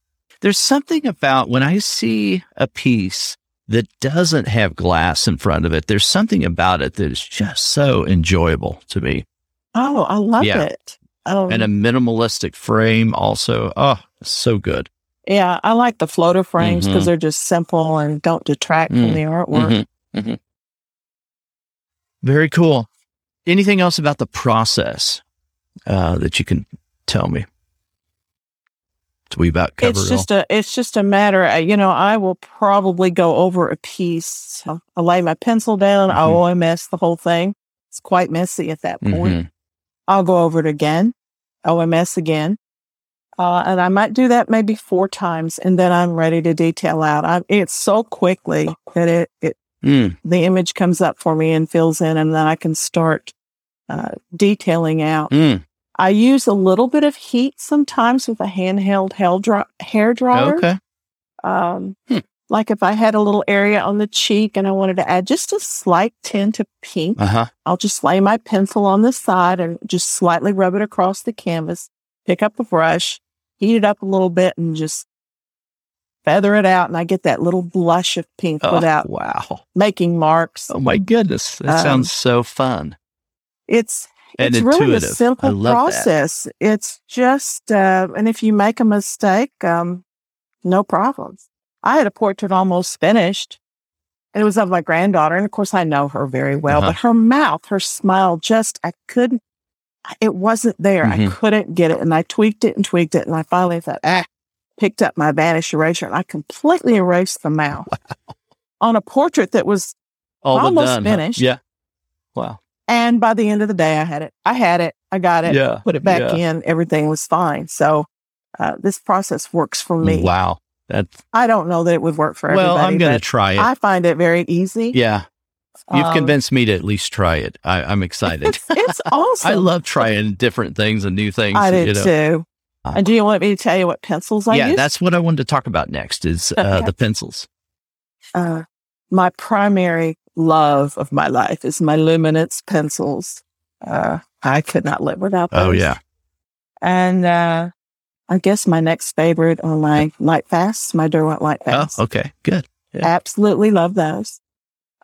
There's something about when I see a piece that doesn't have glass in front of it. There's something about it that is just so enjoyable to me. Oh, I love Yeah. it. Um, And a minimalistic frame also. Oh, so good. Yeah, I like the floater frames because Mhm. they're just simple and don't detract Mm. from the artwork. Mhm, mhm. Very cool. Anything else about the process uh, that you can tell me? Do we about cover It's it all? just a it's just a matter. uh, You know, I will probably go over a piece. I'll, I'll lay my pencil down. I'll Mhm. OMS the whole thing. It's quite messy at that point. Mhm. I'll go over it again, OMS again. Uh, and I might do that maybe four times and then I'm ready to detail out. I, it's so quickly that it, it, Mm. the image comes up for me and fills in and then I can start, uh, detailing out. Mm. I use a little bit of heat sometimes with a handheld hair, dry, hair dryer. Okay. Um, Hmm. like if I had a little area on the cheek and I wanted to add just a slight tint of pink, Uh huh. I'll just lay my pencil on the side and just slightly rub it across the canvas, pick up a brush, heat it up a little bit and just feather it out. And I get that little blush of pink Oh, without wow. making marks. Oh my goodness. That Um, sounds so fun. It's, And it's really a simple love that. process. It's just, uh, and if you make a mistake, um, no problems. I had a portrait almost finished. And it was of my granddaughter. And of course, I know her very well, Uh-huh. but her mouth, her smile, just, I couldn't, it wasn't there. I Mhm. couldn't get it. And I tweaked it and tweaked it. And I finally thought, ah, picked up my vanish eraser and I completely erased the mouth on a portrait that was All almost done, huh? finished. Yeah. Wow. and by the end of the day, I had it. I had it. I got it. Yeah. Put it back yeah. in. Everything was fine. So uh, this process works for me. Wow. That's I don't know that it would work for well. everybody. I'm going to try it. I find it very easy. yeah. You've Um, convinced me to at least try it. I, I'm excited. It's, it's awesome. I love trying different things and new things. I do you know. too. And do you want me to tell you what pencils I yeah, use? Yeah, that's what I wanted to talk about next is uh, Okay. the pencils. uh, my primary love of my life is my luminance pencils. Uh, I could not live without those. Oh yeah. And uh, I guess my next favorite are my light fasts, my Derwent light Oh, okay. Good. yeah. Absolutely love those.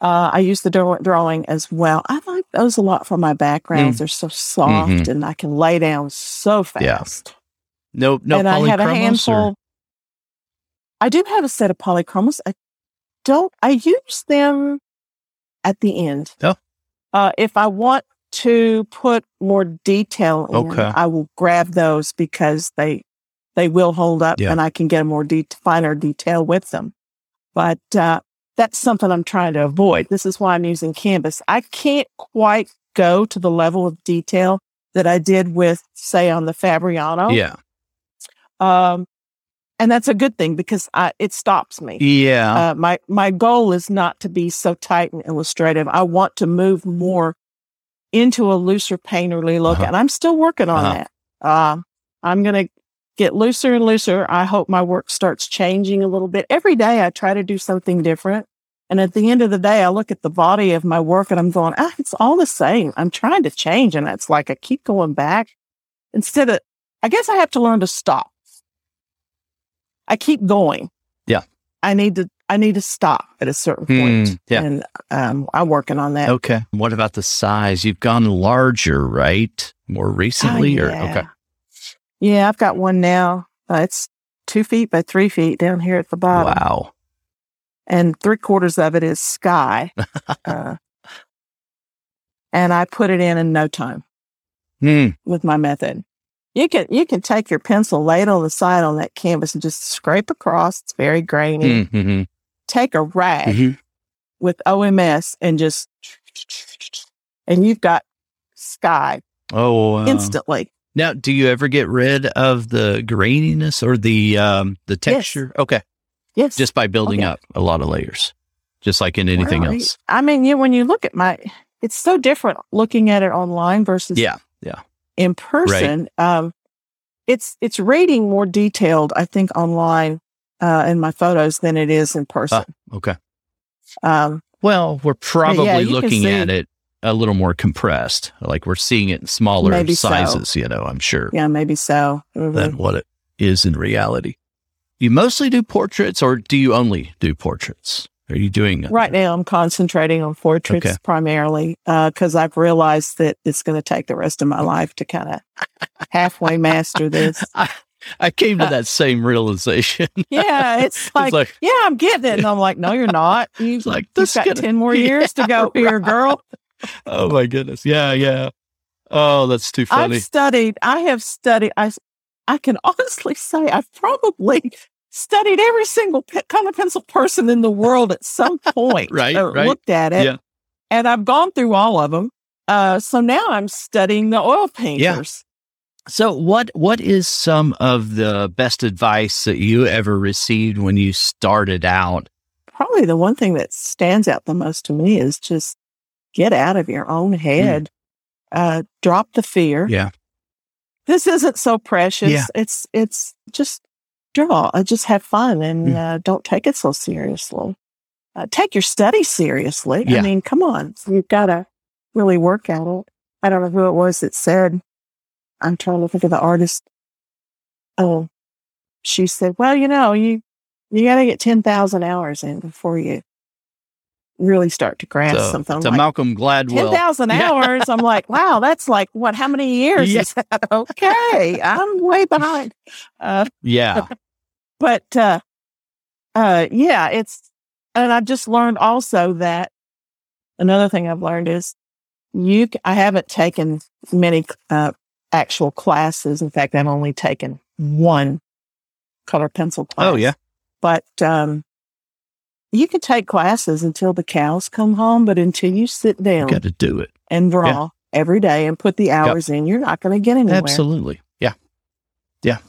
Uh, I use the drawing as well. I like those a lot for my backgrounds. They're so soft Mhm. and I can lay down so Yeah. fast. No, no and I have a handful. or- I do have a set of polychromos. I don't. I use them at the end. Oh. Uh, if I want to put more detail in, Okay. I will grab those because they they will hold up, Yeah. and I can get a more de- finer detail with them. But uh, that's something I'm trying to avoid. This is why I'm using canvas. I can't quite go to the level of detail that I did with, say, on the Fabriano. Yeah. Um, and that's a good thing because I, it stops me. Yeah. Uh, my my goal is not to be so tight and illustrative. I want to move more into a looser painterly look, uh-huh. and I'm still working on uh-huh. that. Um, I'm gonna get looser and looser. I hope my work starts changing a little bit every day. I try to do something different. And at the end of the day, I look at the body of my work and I'm going, ah, it's all the same. I'm trying to change. And it's like I keep going back instead of, I guess I have to learn to stop. I keep going. Yeah. I need to, I need to stop at a certain point. Mm, yeah. And um, I'm working on that. Okay. What about the size? You've gone larger, right? More recently oh, yeah. or okay. Yeah, I've got one now. Uh, it's two feet by three feet down here at the bottom. Wow and three quarters of it is sky. uh, and I put it in in no time mm. with my method. You can you can take your pencil, lay it on the side on that canvas, and just scrape across. It's very grainy. Mm-hmm. Take a rag mm-hmm. with OMS and just and you've got sky. Oh, uh, instantly. Now, do you ever get rid of the graininess or the um, the texture? Yes. Okay. Yes. Just by building okay. up a lot of layers, just like in anything right. else. I mean, you, when you look at my, it's so different looking at it online versus yeah, yeah, in person. Right. Um, it's it's rating more detailed, I think, online uh, in my photos than it is in person. Ah, okay. Um, well, we're probably yeah, looking at it a little more compressed, like we're seeing it in smaller sizes. So. You know, I'm sure. Yeah, maybe so. Mm-hmm. Than what it is in reality you mostly do portraits or do you only do portraits? Are you doing right now? I'm concentrating on portraits okay. primarily because uh, I've realized that it's going to take the rest of my life to kind of halfway master this. I, I came to that same realization. yeah, it's like, it's like, yeah, I'm getting it, and I'm like, no, you're not. You've like this got gonna, ten more years yeah, to go here, girl. oh my goodness, yeah, yeah. Oh, that's too funny. I've studied. I have studied. I I can honestly say I've probably studied every single pe- color pencil person in the world at some point. right, right. Looked at it. Yeah. And I've gone through all of them. Uh, so now I'm studying the oil painters. Yeah. So what what is some of the best advice that you ever received when you started out? Probably the one thing that stands out the most to me is just get out of your own hmm. head. Mm. Uh, drop the fear. Yeah. This isn't so precious. Yeah. It's it's just draw. Uh, just have fun and mm. uh, don't take it so seriously. Uh, take your study seriously. Yeah. I mean, come on. You've got to really work at it. I don't know who it was that said, I'm trying to think of the artist. Oh, she said, well, you know, you, you got to get 10,000 hours in before you really start to grasp so, something. To like, Malcolm Gladwell. 10,000 hours. I'm like, wow, that's like what, how many years yeah. is that? Okay. I'm way behind. Uh, yeah. But, uh, uh, yeah, it's, and I've just learned also that another thing I've learned is you, I haven't taken many, uh, actual classes. In fact, I've only taken one color pencil class. Oh, yeah. But, um, you can take classes until the cows come home, but until you sit down, got to do it and draw yeah. every day and put the hours yep. in, you're not going to get anywhere. Absolutely. Yeah. Yeah.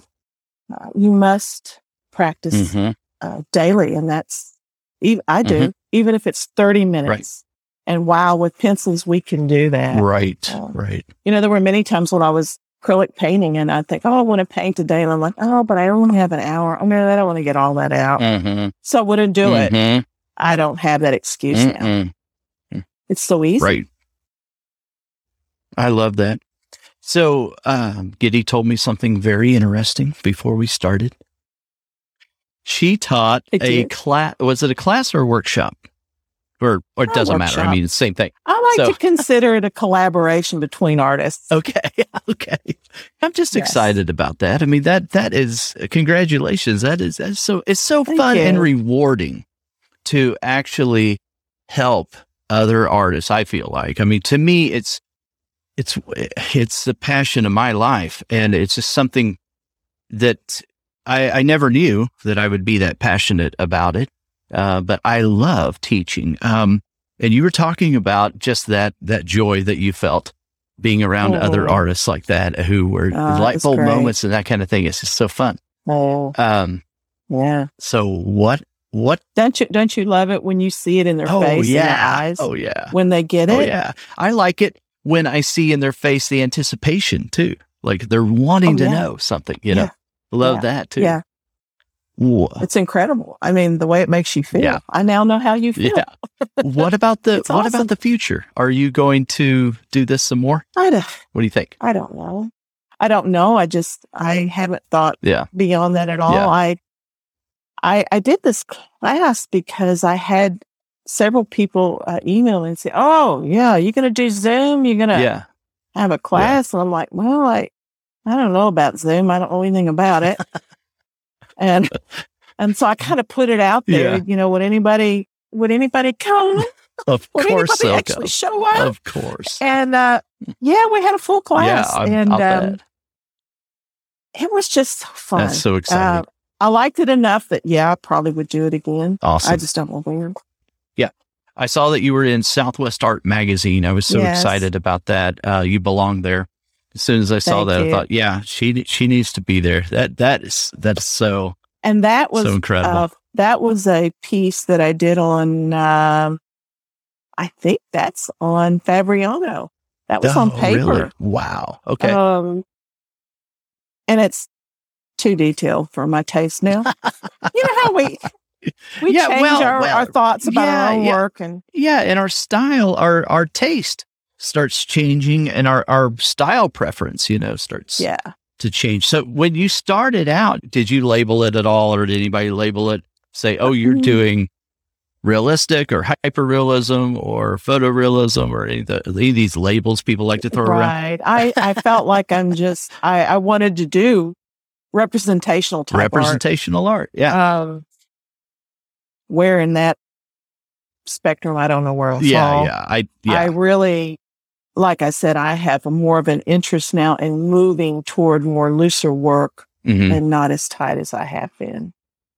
Uh, you must practice mm-hmm. uh, daily. And that's, even, I do, mm-hmm. even if it's 30 minutes. Right. And wow, with pencils, we can do that. Right. Um, right. You know, there were many times when I was acrylic painting and I think, oh, I want to paint today. And I'm like, oh, but I only have an hour. I mean, I don't want to get all that out. Mm-hmm. So I wouldn't do mm-hmm. it. I don't have that excuse Mm-mm. now. It's so easy. Right. I love that. So, um, Giddy told me something very interesting before we started. She taught a class. Was it a class or a workshop? Or, or it doesn't matter. I mean, the same thing. I like so, to consider it a collaboration between artists. Okay. Okay. I'm just yes. excited about that. I mean, that, that is, congratulations. That is, that's so, it's so Thank fun you. and rewarding to actually help other artists. I feel like, I mean, to me, it's, it's, it's the passion of my life. And it's just something that I, I never knew that I would be that passionate about it. Uh, but I love teaching. Um, and you were talking about just that that joy that you felt being around other artists like that who were oh, light bulb moments and that kind of thing. It's just so fun. Oh, um, yeah. So what? What don't you don't you love it when you see it in their oh, face, yeah. their eyes? Oh yeah, when they get oh, it. Oh yeah, I like it when I see in their face the anticipation too, like they're wanting oh, to yeah. know something. You know, love that too. Yeah, it's incredible. I mean, the way it makes you feel. Yeah. I now know how you feel. Yeah. what about the what awesome. about the future? Are you going to do this some more? I don't, what do you think? I don't know. I don't know. I just I haven't thought yeah. beyond that at all. Yeah. I I I did this class because I had several people uh, email and say, "Oh, yeah, you're going to do Zoom? You're going to yeah. have a class?" And I'm like, "Well, I I don't know about Zoom. I don't know anything about it." and and so I kind of put it out there. Yeah. You know, would anybody would anybody come? Of would course, anybody actually show up? Of course. And uh, yeah, we had a full class, yeah, and um, it was just so fun. That's so exciting. Uh, I liked it enough that yeah, I probably would do it again. Awesome. I just don't know where. Yeah. I saw that you were in Southwest Art Magazine. I was so yes. excited about that. Uh, you belong there as soon as I saw Thank that, you. I thought, yeah, she she needs to be there. That that is that's so and that was so incredible. Uh, that was a piece that I did on. Um, I think that's on Fabriano. That was oh, on paper. Really? Wow. Okay. Um, and it's too detailed for my taste now. you know how we we yeah, change well, our, well, our thoughts about yeah, our own yeah. work and yeah, and our style, our our taste starts changing and our, our style preference, you know, starts yeah. to change. So when you started out, did you label it at all or did anybody label it, say, oh, you're mm-hmm. doing realistic or hyperrealism or photorealism or any of, the, any of, these labels people like to throw right. around? Right. I, I felt like I'm just, I, I wanted to do representational type representational art. art. Yeah. Um, where in that spectrum, I don't know where else. Yeah. Yeah. I, yeah. I really like I said, I have more of an interest now in moving toward more looser work mm-hmm. and not as tight as I have been.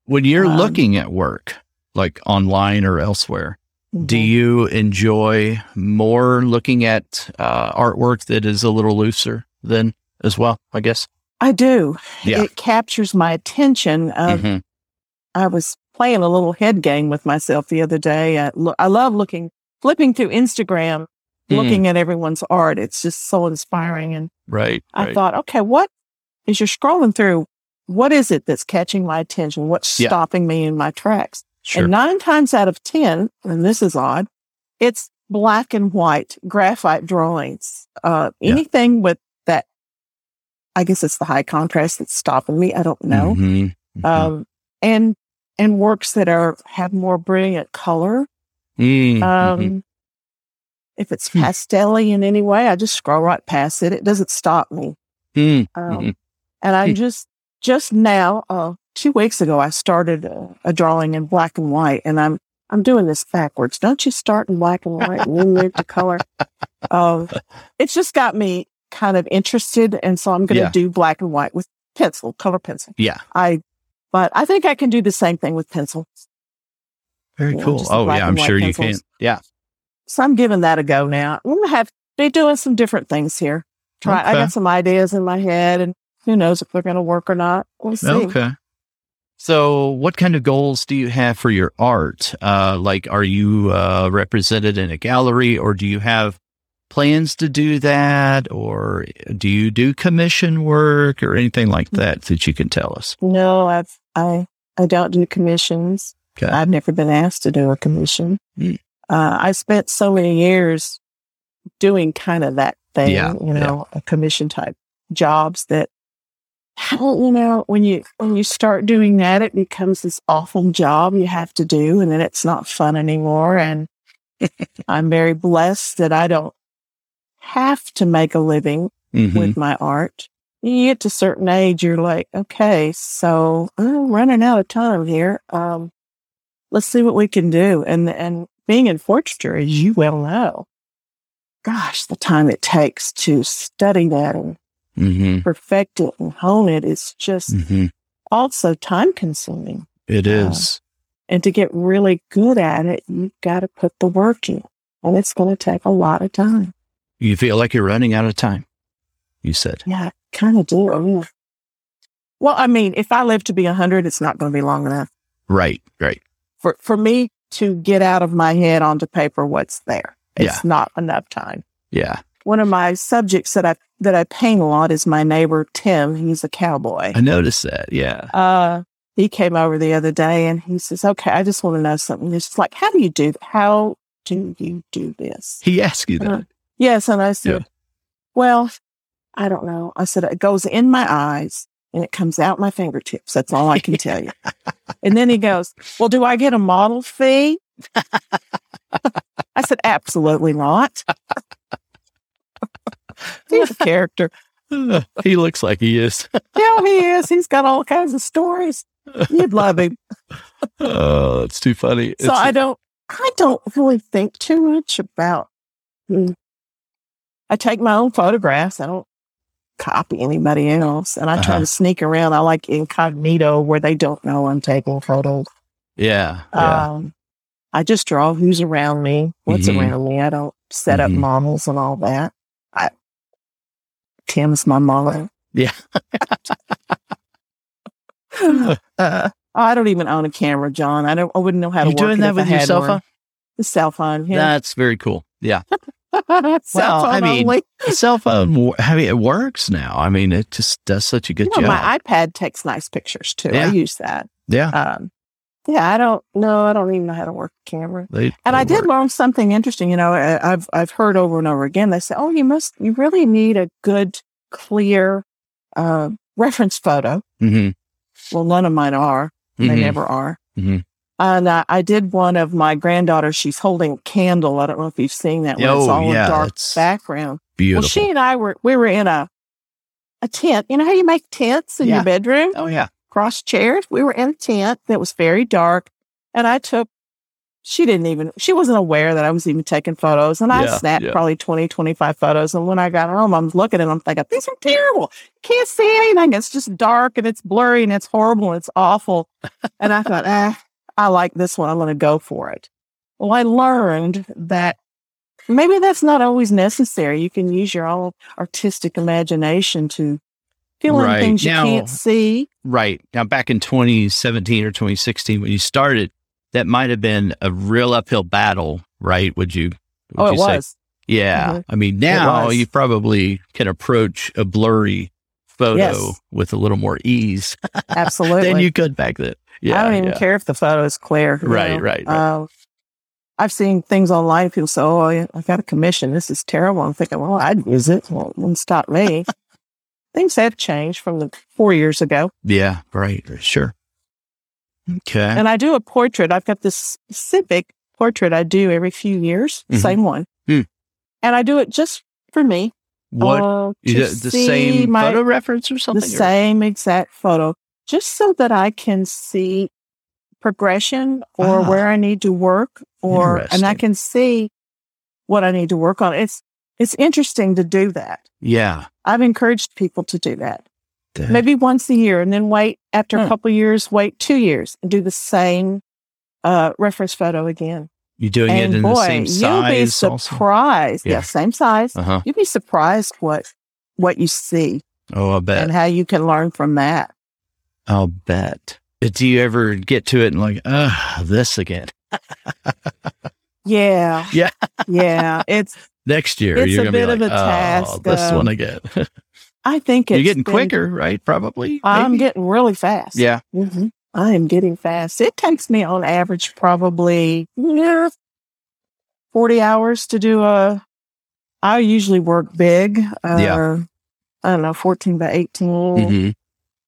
When you're um, looking at work, like online or elsewhere, mm-hmm. do you enjoy more looking at uh, artwork that is a little looser than as well? I guess I do. Yeah. It captures my attention. mm-hmm. I was playing a little head game with myself the other day. I, lo- I love looking, flipping through Instagram mm. looking at everyone's art. It's just so inspiring. And right, I right. thought, okay, what as you're scrolling through, what is it that's catching my attention? What's yeah. stopping me in my tracks? Sure. And nine times out of 10, and this is odd, it's black and white graphite drawings. Uh, anything yeah. with that, I guess it's the high contrast that's stopping me. I don't know. Mm-hmm. Mm-hmm. Um, and, and works that are, have more brilliant color. Mm-hmm. Um, if it's hmm. pastelly in any way, I just scroll right past it. It doesn't stop me. Mm. Um, mm-hmm. And I'm hmm. just, just now, uh, two weeks ago, I started a, a, drawing in black and white and I'm, I'm doing this backwards. Don't you start in black and white and then move to color? Um, it's just got me kind of interested. And so I'm going to yeah. do black and white with pencil, color pencil. Yeah. I, but I think I can do the same thing with pencil. Very you cool. Know, oh yeah, I'm sure pencils. you can. Yeah. So I'm giving that a go now. I'm gonna have be doing some different things here. Try. Okay. I got some ideas in my head, and who knows if they're going to work or not. We'll see. Okay. So, what kind of goals do you have for your art? Uh, like, are you uh, represented in a gallery, or do you have plans to do that, or do you do commission work, or anything like mm. that that you can tell us? No, I've I I don't do commissions. Okay. I've never been asked to do a commission. Mm uh, I spent so many years doing kind of that thing, yeah, you know, yeah. a commission type jobs that you know when you when you start doing that it becomes this awful job you have to do and then it's not fun anymore and i'm very blessed that i don't have to make a living mm-hmm. with my art you get to a certain age you're like okay so i'm running out of time here um, let's see what we can do and and being in portraiture, as you well know, gosh, the time it takes to study that and mm-hmm. perfect it and hone it is just mm-hmm. also time consuming. It is. uh. And to get really good at it, you've got to put the work in. And it's going to take a lot of time. You feel like you're running out of time, you said. Yeah, I kind of do. Yeah. Well, I mean, if I live to be 100, it's not going to be long enough. Right, right. For, for me to get out of my head onto paper what's there, it's yeah. not enough time. Yeah. One of my subjects that I that I paint a lot is my neighbor Tim. He's a cowboy. I noticed that. Yeah. Uh, he came over the other day and he says, "Okay, I just want to know something." It's like, "How do you do? How do you do this?" He asked you that. Yes, and I said, yeah. "Well, I don't know." I said, "It goes in my eyes." And it comes out my fingertips. That's all I can tell you. and then he goes, Well, do I get a model fee? I said, Absolutely not. He's a character. he looks like he is. yeah, he is. He's got all kinds of stories. You'd love him. oh, that's too funny. So I don't, I don't really think too much about. Hmm. I take my own photographs. I don't copy anybody else, and I try uh-huh. to sneak around. I like incognito where they don't know I'm taking photos. Yeah. yeah. Um, I just draw who's around me, what's mm-hmm. around me. I don't set mm-hmm. up models and all that. I, Tim's my model. Yeah. uh, I don't even own a camera, John. I don't. I wouldn't know how to. You doing that with your cell phone? The cell phone. Yeah. That's very cool. Yeah. well, I mean, only. cell phone. I mean, it works now. I mean, it just does such a good you know, job. My iPad takes nice pictures too. Yeah. I use that. Yeah. Um, yeah, I don't know. I don't even know how to work a camera. They, and I did learn something interesting. You know, I've I've heard over and over again. They say, "Oh, you must, you really need a good, clear uh, reference photo." Mm-hmm. Well, none of mine are. Mm-hmm. They never are. Mm-hmm. And uh, I did one of my granddaughters. She's holding a candle. I don't know if you've seen that. One. Oh, it's all yeah, dark background. Beautiful. Well, she and I were we were in a a tent. You know how you make tents in yeah. your bedroom? Oh yeah. Cross chairs. We were in a tent that was very dark, and I took. She didn't even. She wasn't aware that I was even taking photos, and I yeah, snapped probably 20, 25 photos. And when I got home, I'm looking at them, thinking these are terrible. can't see anything. It's just dark and it's blurry and it's horrible and it's awful. and I thought, ah, I like this one. I'm going to go for it. Well, I learned that maybe that's not always necessary. You can use your own artistic imagination to fill in things you now, can't see. Right. Now, back in 2017 or 2016, when you started, that might have been a real uphill battle, right? Would you? Would oh, it you was. Yeah. Mm-hmm. I mean, now you probably can approach a blurry photo yes. with a little more ease. Absolutely. than you could back then. Yeah, I don't even yeah. care if the photo is clear. Right, right, right. Uh, I've seen things online. People say, "Oh, I got a commission. This is terrible." I'm thinking, "Well, I'd use it. Well, it wouldn't stop me." things have changed from the four years ago. Yeah, right, sure. Okay. And I do a portrait. I've got this specific portrait I do every few years, mm-hmm. same one, hmm. and I do it just for me. What uh, the same my, photo reference or something? The or? same exact photo just so that I can see progression or ah, where I need to work or and I can see what I need to work on. It's it's interesting to do that. Yeah. I've encouraged people to do that. Maybe once a year and then wait after huh. a couple years, wait two years and do the same uh, reference photo again. You're doing and it in boy, the same size? You'll be surprised. Yeah. yeah, same size. Uh-huh. You'd be surprised what what you see. Oh, I bet. And how you can learn from that. I'll bet. Do you ever get to it and like, ah, this again? yeah. Yeah. yeah. It's next year. It's you're a bit like, of a task. Oh, this one again. I think you're getting been, quicker, right? Probably. I'm getting really fast. Yeah. Mm-hmm. I am getting fast. It takes me on average probably yeah, 40 hours to do a. I usually work big. Uh, yeah. I don't know, 14 by 18. Mm-hmm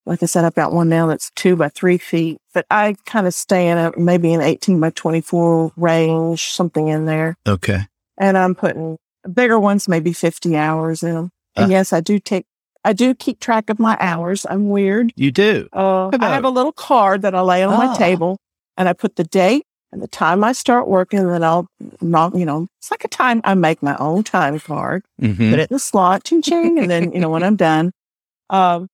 like I said, I've got one now that's two by three feet, but I kind of stay in a maybe an 18 by 24 range, something in there. Okay. And I'm putting bigger ones, maybe 50 hours in them. And uh, yes, I do take, I do keep track of my hours. I'm weird. You do? Uh, I have a little card that I lay on my ah. table and I put the date and the time I start working. And then I'll not, you know, it's like a time I make my own time card, mm-hmm. put it in the slot, ching ching. and then, you know, when I'm done, um,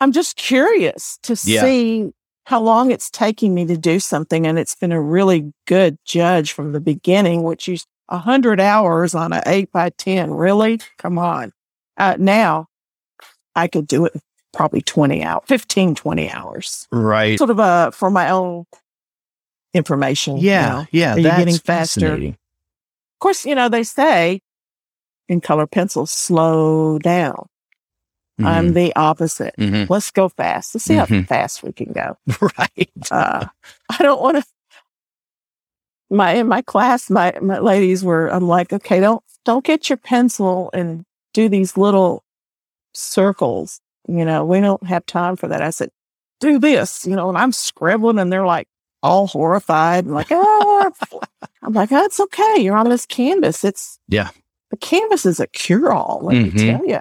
I'm just curious to yeah. see how long it's taking me to do something. And it's been a really good judge from the beginning, which is a hundred hours on an eight by 10. Really? Come on. Uh, now I could do it probably 20 out, 15, 20 hours. Right. Sort of a, for my own information. Yeah. you know. Yeah. Are you getting faster? Of course, you know, they say in color pencils, slow down. I'm the opposite. Mhm. Let's go fast. Let's see how Mhm. fast we can go. right. Uh, I don't want to. My in my class, my my ladies were. I'm like, okay, don't don't get your pencil and do these little circles. You know, we don't have time for that. I said, do this. You know, and I'm scribbling, and they're like all horrified, and like, oh. I'm like, oh, it's okay. You're on this canvas. It's Yeah. The canvas is a cure all. Let Mhm. me tell you.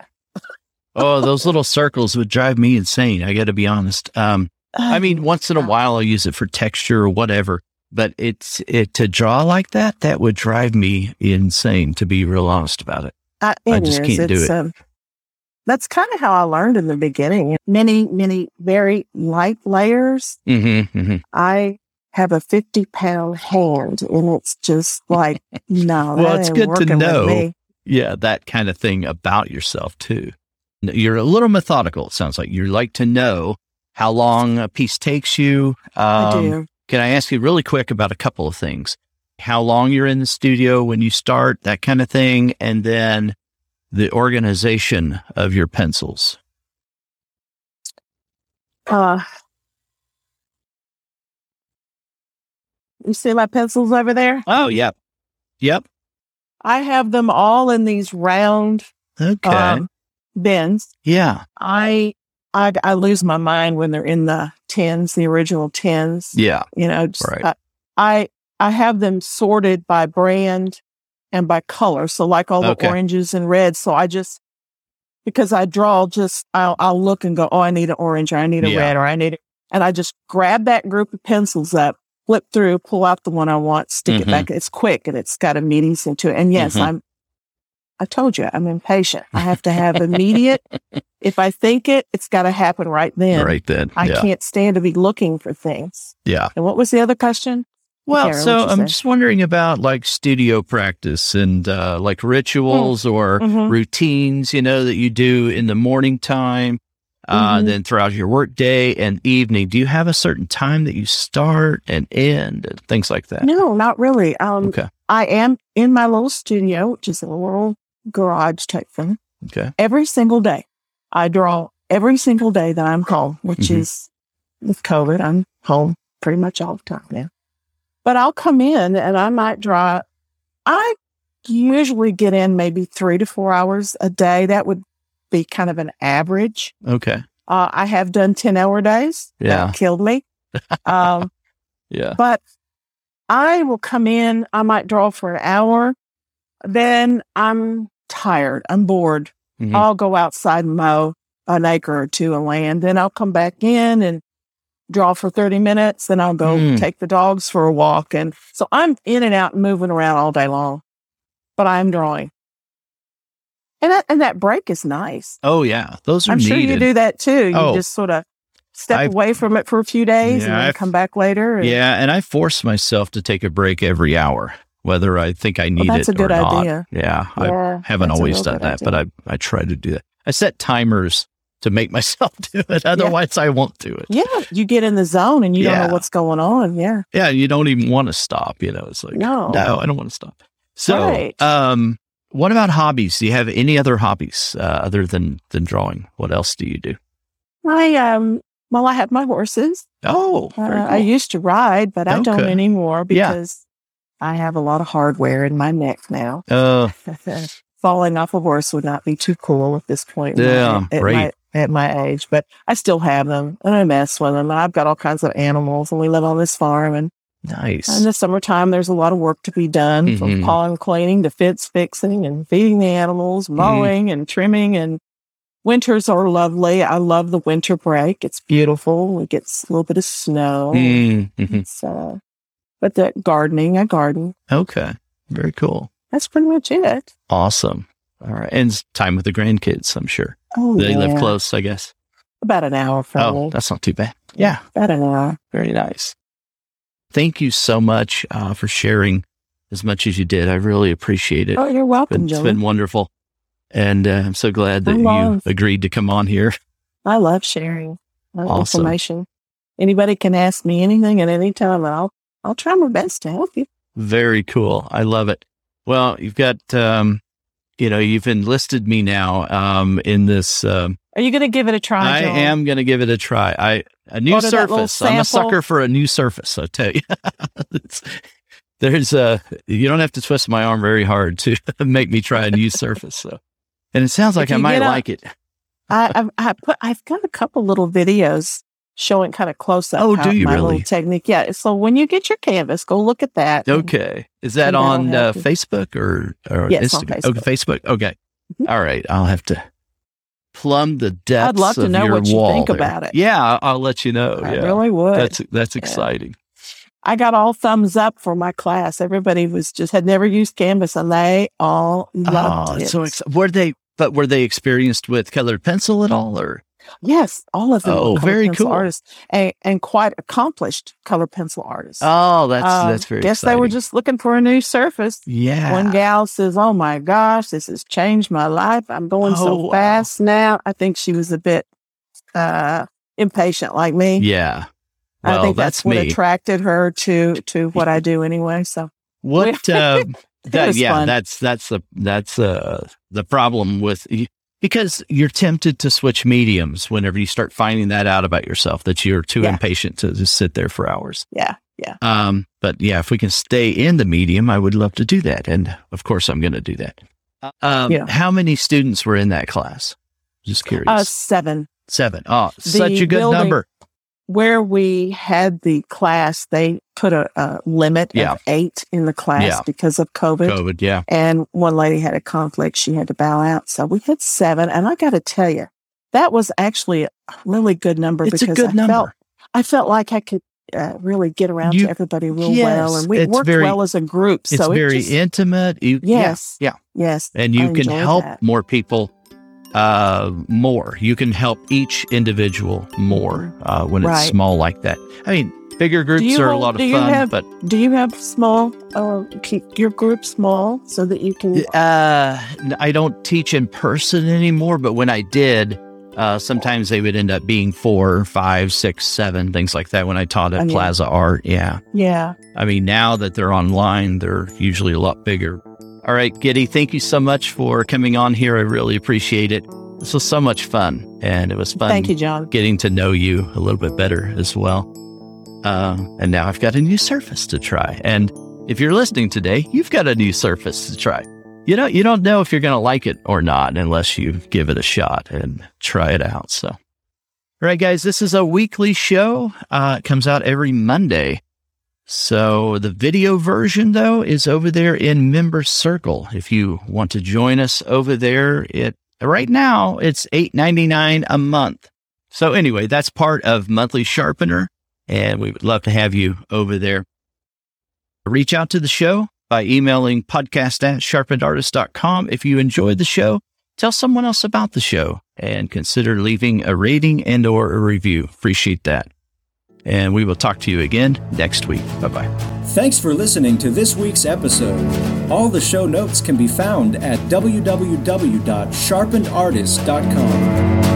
Oh, those little circles would drive me insane. I got to be honest. Um, I mean, once in a while I'll use it for texture or whatever, but it's it to draw like that. That would drive me insane. To be real honest about it. I, I just is. can't do it. Um, that's kind of how I learned in the beginning. Many, many very light layers. Mm-hmm, mm-hmm. I have a 50 pound hand and it's just like, no, Well, it's good to know. Yeah, that kind of thing about yourself too. You're a little methodical. It sounds like you like to know how long a piece takes you. I Um, do. Can I ask you really quick about a couple of things? How long you're in the studio when you start, that kind of thing, and then the organization of your pencils. Uh, you see my pencils over there? Oh, yep. Yep. I have them all in these round Okay. um, bins. yeah. I, I I lose my mind when they're in the tins, the original tins. Yeah. You know, just, Right. uh, I I have them sorted by brand and by color. So like all the Okay. oranges and reds. So I just because I draw just I'll I'll look and go, oh, I need an orange or I need a Yeah. red or I need it. And I just grab that group of pencils up, flip through, pull out the one I want, stick Mhm. it back. It's quick and it's got immediacy into it. And yes, Mhm. I'm I told you I'm impatient. I have to have immediate. if I think it, it's got to happen right then. Right then. I yeah. can't stand to be looking for things. Yeah. And what was the other question? Well, Karen, so I'm say? just wondering about like studio practice and uh, like rituals or Mhm. routines, you know, that you do in the morning time, uh, Mhm. then throughout your work day and evening. Do you have a certain time that you start and end and things like that? No, not really. Um, Okay. I am in my little studio, which is a little garage type thing. Okay. Every single day, I draw every single day that I'm home, which Mhm. is with COVID. I'm home pretty much all the time now. But I'll come in and I might draw. I usually get in maybe three to four hours a day. That would be kind of an average. Okay. Uh, I have done 10 hour days. Yeah. That killed me. Um, Yeah. but I will come in, I might draw for an hour. Then I'm tired, I'm bored. Mhm. I'll go outside and mow an acre or two of land. Then I'll come back in and draw for 30 minutes. Then I'll go Mm. take the dogs for a walk. And so I'm in and out and moving around all day long, but I'm drawing. And that, and that break is nice. Oh, yeah. Those are I'm sure you do that too. You Oh. just sort of step I've- away from it for a few days Yeah, and then I've- come back later. and- Yeah. And I force myself to take a break every hour, whether I think I need that's it a good or not. idea. Yeah. I haven't always done that, idea. but I, I try to do that. I set timers to make myself do it. Otherwise, I won't do it. Yeah, you get in the zone and you don't know what's going on. Yeah. Yeah, you don't even want to stop. You know, it's like No. no, I don't want to stop. So, Right. um, what about hobbies? Do you have any other hobbies uh, other than than drawing? What else do you do? I um well I have my horses. Oh, Uh, very I used to ride, but I don't Okay. anymore Yeah. because I have a lot of hardware in my neck now. uh, Falling off a horse would not be too cool at this point. Yeah, at, right. my, at my age, but I still have them and I mess with them. I've got all kinds of animals and we live on this farm and nice. in the summertime, there's a lot of work to be done Mhm. from pond cleaning to fence fixing and feeding the animals, Mm-hmm. mowing and trimming. And winters are lovely. I love the winter break. It's beautiful. We get a little bit of snow. Mm, mhm. It's, uh, but the gardening, I garden. Okay, very cool. That's pretty much it. Awesome. All right, and it's time with the grandkids. I'm sure Oh, they yeah. live close. I guess. About an hour from Oh, me. that's not too bad. Yeah. About an hour. Very nice. Thank you so much uh, for sharing as much as you did. I really appreciate it. Oh, you're welcome, Joe. It's been wonderful. And uh, I'm so glad that you agreed to come on here. I love sharing awesome. information. Anybody can ask me anything at any time, and I'll I'll try my best to help you. Very cool. I love it. Well, you've got um, you know, you've enlisted me now um, in this. Um, Are you going to give it a try? I am going to give it a try. I a new surface. I'm a sucker for a new surface. I tell you, there's a you don't have to twist my arm very hard to make me try a new surface. So, and it sounds like I might like it. I, I've, I put I've got a couple little videos showing kind of close up. Oh, do you my really? Little technique, yeah. So when you get your canvas, go look at that. Okay, is that on uh, Facebook or or yes, Instagram? Facebook. Okay, Facebook. Okay, mm-hmm. All right. I'll have to plumb the depths. I'd love to know what you think there. about it. Yeah, I'll, I'll let you know. I yeah. really would. That's that's exciting. Yeah. I got all thumbs up for my class. Everybody was just had never used Canvas, and they all loved oh, it. So ex- were they? But were they experienced with colored pencil at all, or? Yes, all of them. Oh, very cool. Artists and, and quite accomplished color pencil artists. Oh, that's um, that's very. Guess exciting. they were just looking for a new surface. Yeah. One gal says, "Oh my gosh, this has changed my life. I'm going oh, so wow. fast now." I think she was a bit uh, impatient, like me. Yeah. Well, I think that's, that's what me. attracted her to to what I do anyway. So what? Uh, that, yeah, fun. that's that's the that's uh, the problem with because you're tempted to switch mediums whenever you start finding that out about yourself that you're too Yeah. impatient to just sit there for hours. yeah, yeah. Um, but yeah, if we can stay in the medium, I would love to do that, and of course, I'm going to do that. Um, Yeah. How many students were in that class? Just curious. Uh, seven. Seven. Oh, such a good number. Where we had the class, they put a, a limit Yeah. of eight in the class Yeah. because of COVID. COVID. Yeah. And one lady had a conflict; she had to bow out. So we had seven, and I got to tell you, that was actually a really good number It's a because good I number. felt I felt like I could uh, really get around You- to everybody real yes, well, and we worked very- well as a group. So it's so very it just, intimate. You, Yes. Yeah. yes, and I you can help that. more people uh more you can help each individual more uh when it's small like that i mean bigger groups are a lot of fun have- but Do you have small? Uh, keep your group small so that you can. uh i don't teach in person anymore but when i did uh sometimes they would end up being four five six seven things like that when i taught at I mean- plaza art yeah Yeah. I mean, now that they're online, they're usually a lot bigger. All right, Giddy, thank you so much for coming on here. I really appreciate it. This was so much fun, and it was fun Thank you, John. getting to know you a little bit better as well. Um, and now I've got a new surface to try. And if you're listening today, you've got a new surface to try. You know, you don't know if you're going to like it or not unless you give it a shot and try it out. So, all right, guys, this is a weekly show. Uh, it comes out every Monday. So the video version though is over there in Member Circle. If you want to join us over there, it right now it's eight ninety nine a month. So anyway, that's part of Monthly Sharpener, and we would love to have you over there. Reach out to the show by emailing podcast at sharpenedartist.com. If you enjoyed the show, tell someone else about the show and consider leaving a rating and or a review. Appreciate that. And we will talk to you again next week. Bye bye. Thanks for listening to this week's episode. All the show notes can be found at www.sharpenedartist.com.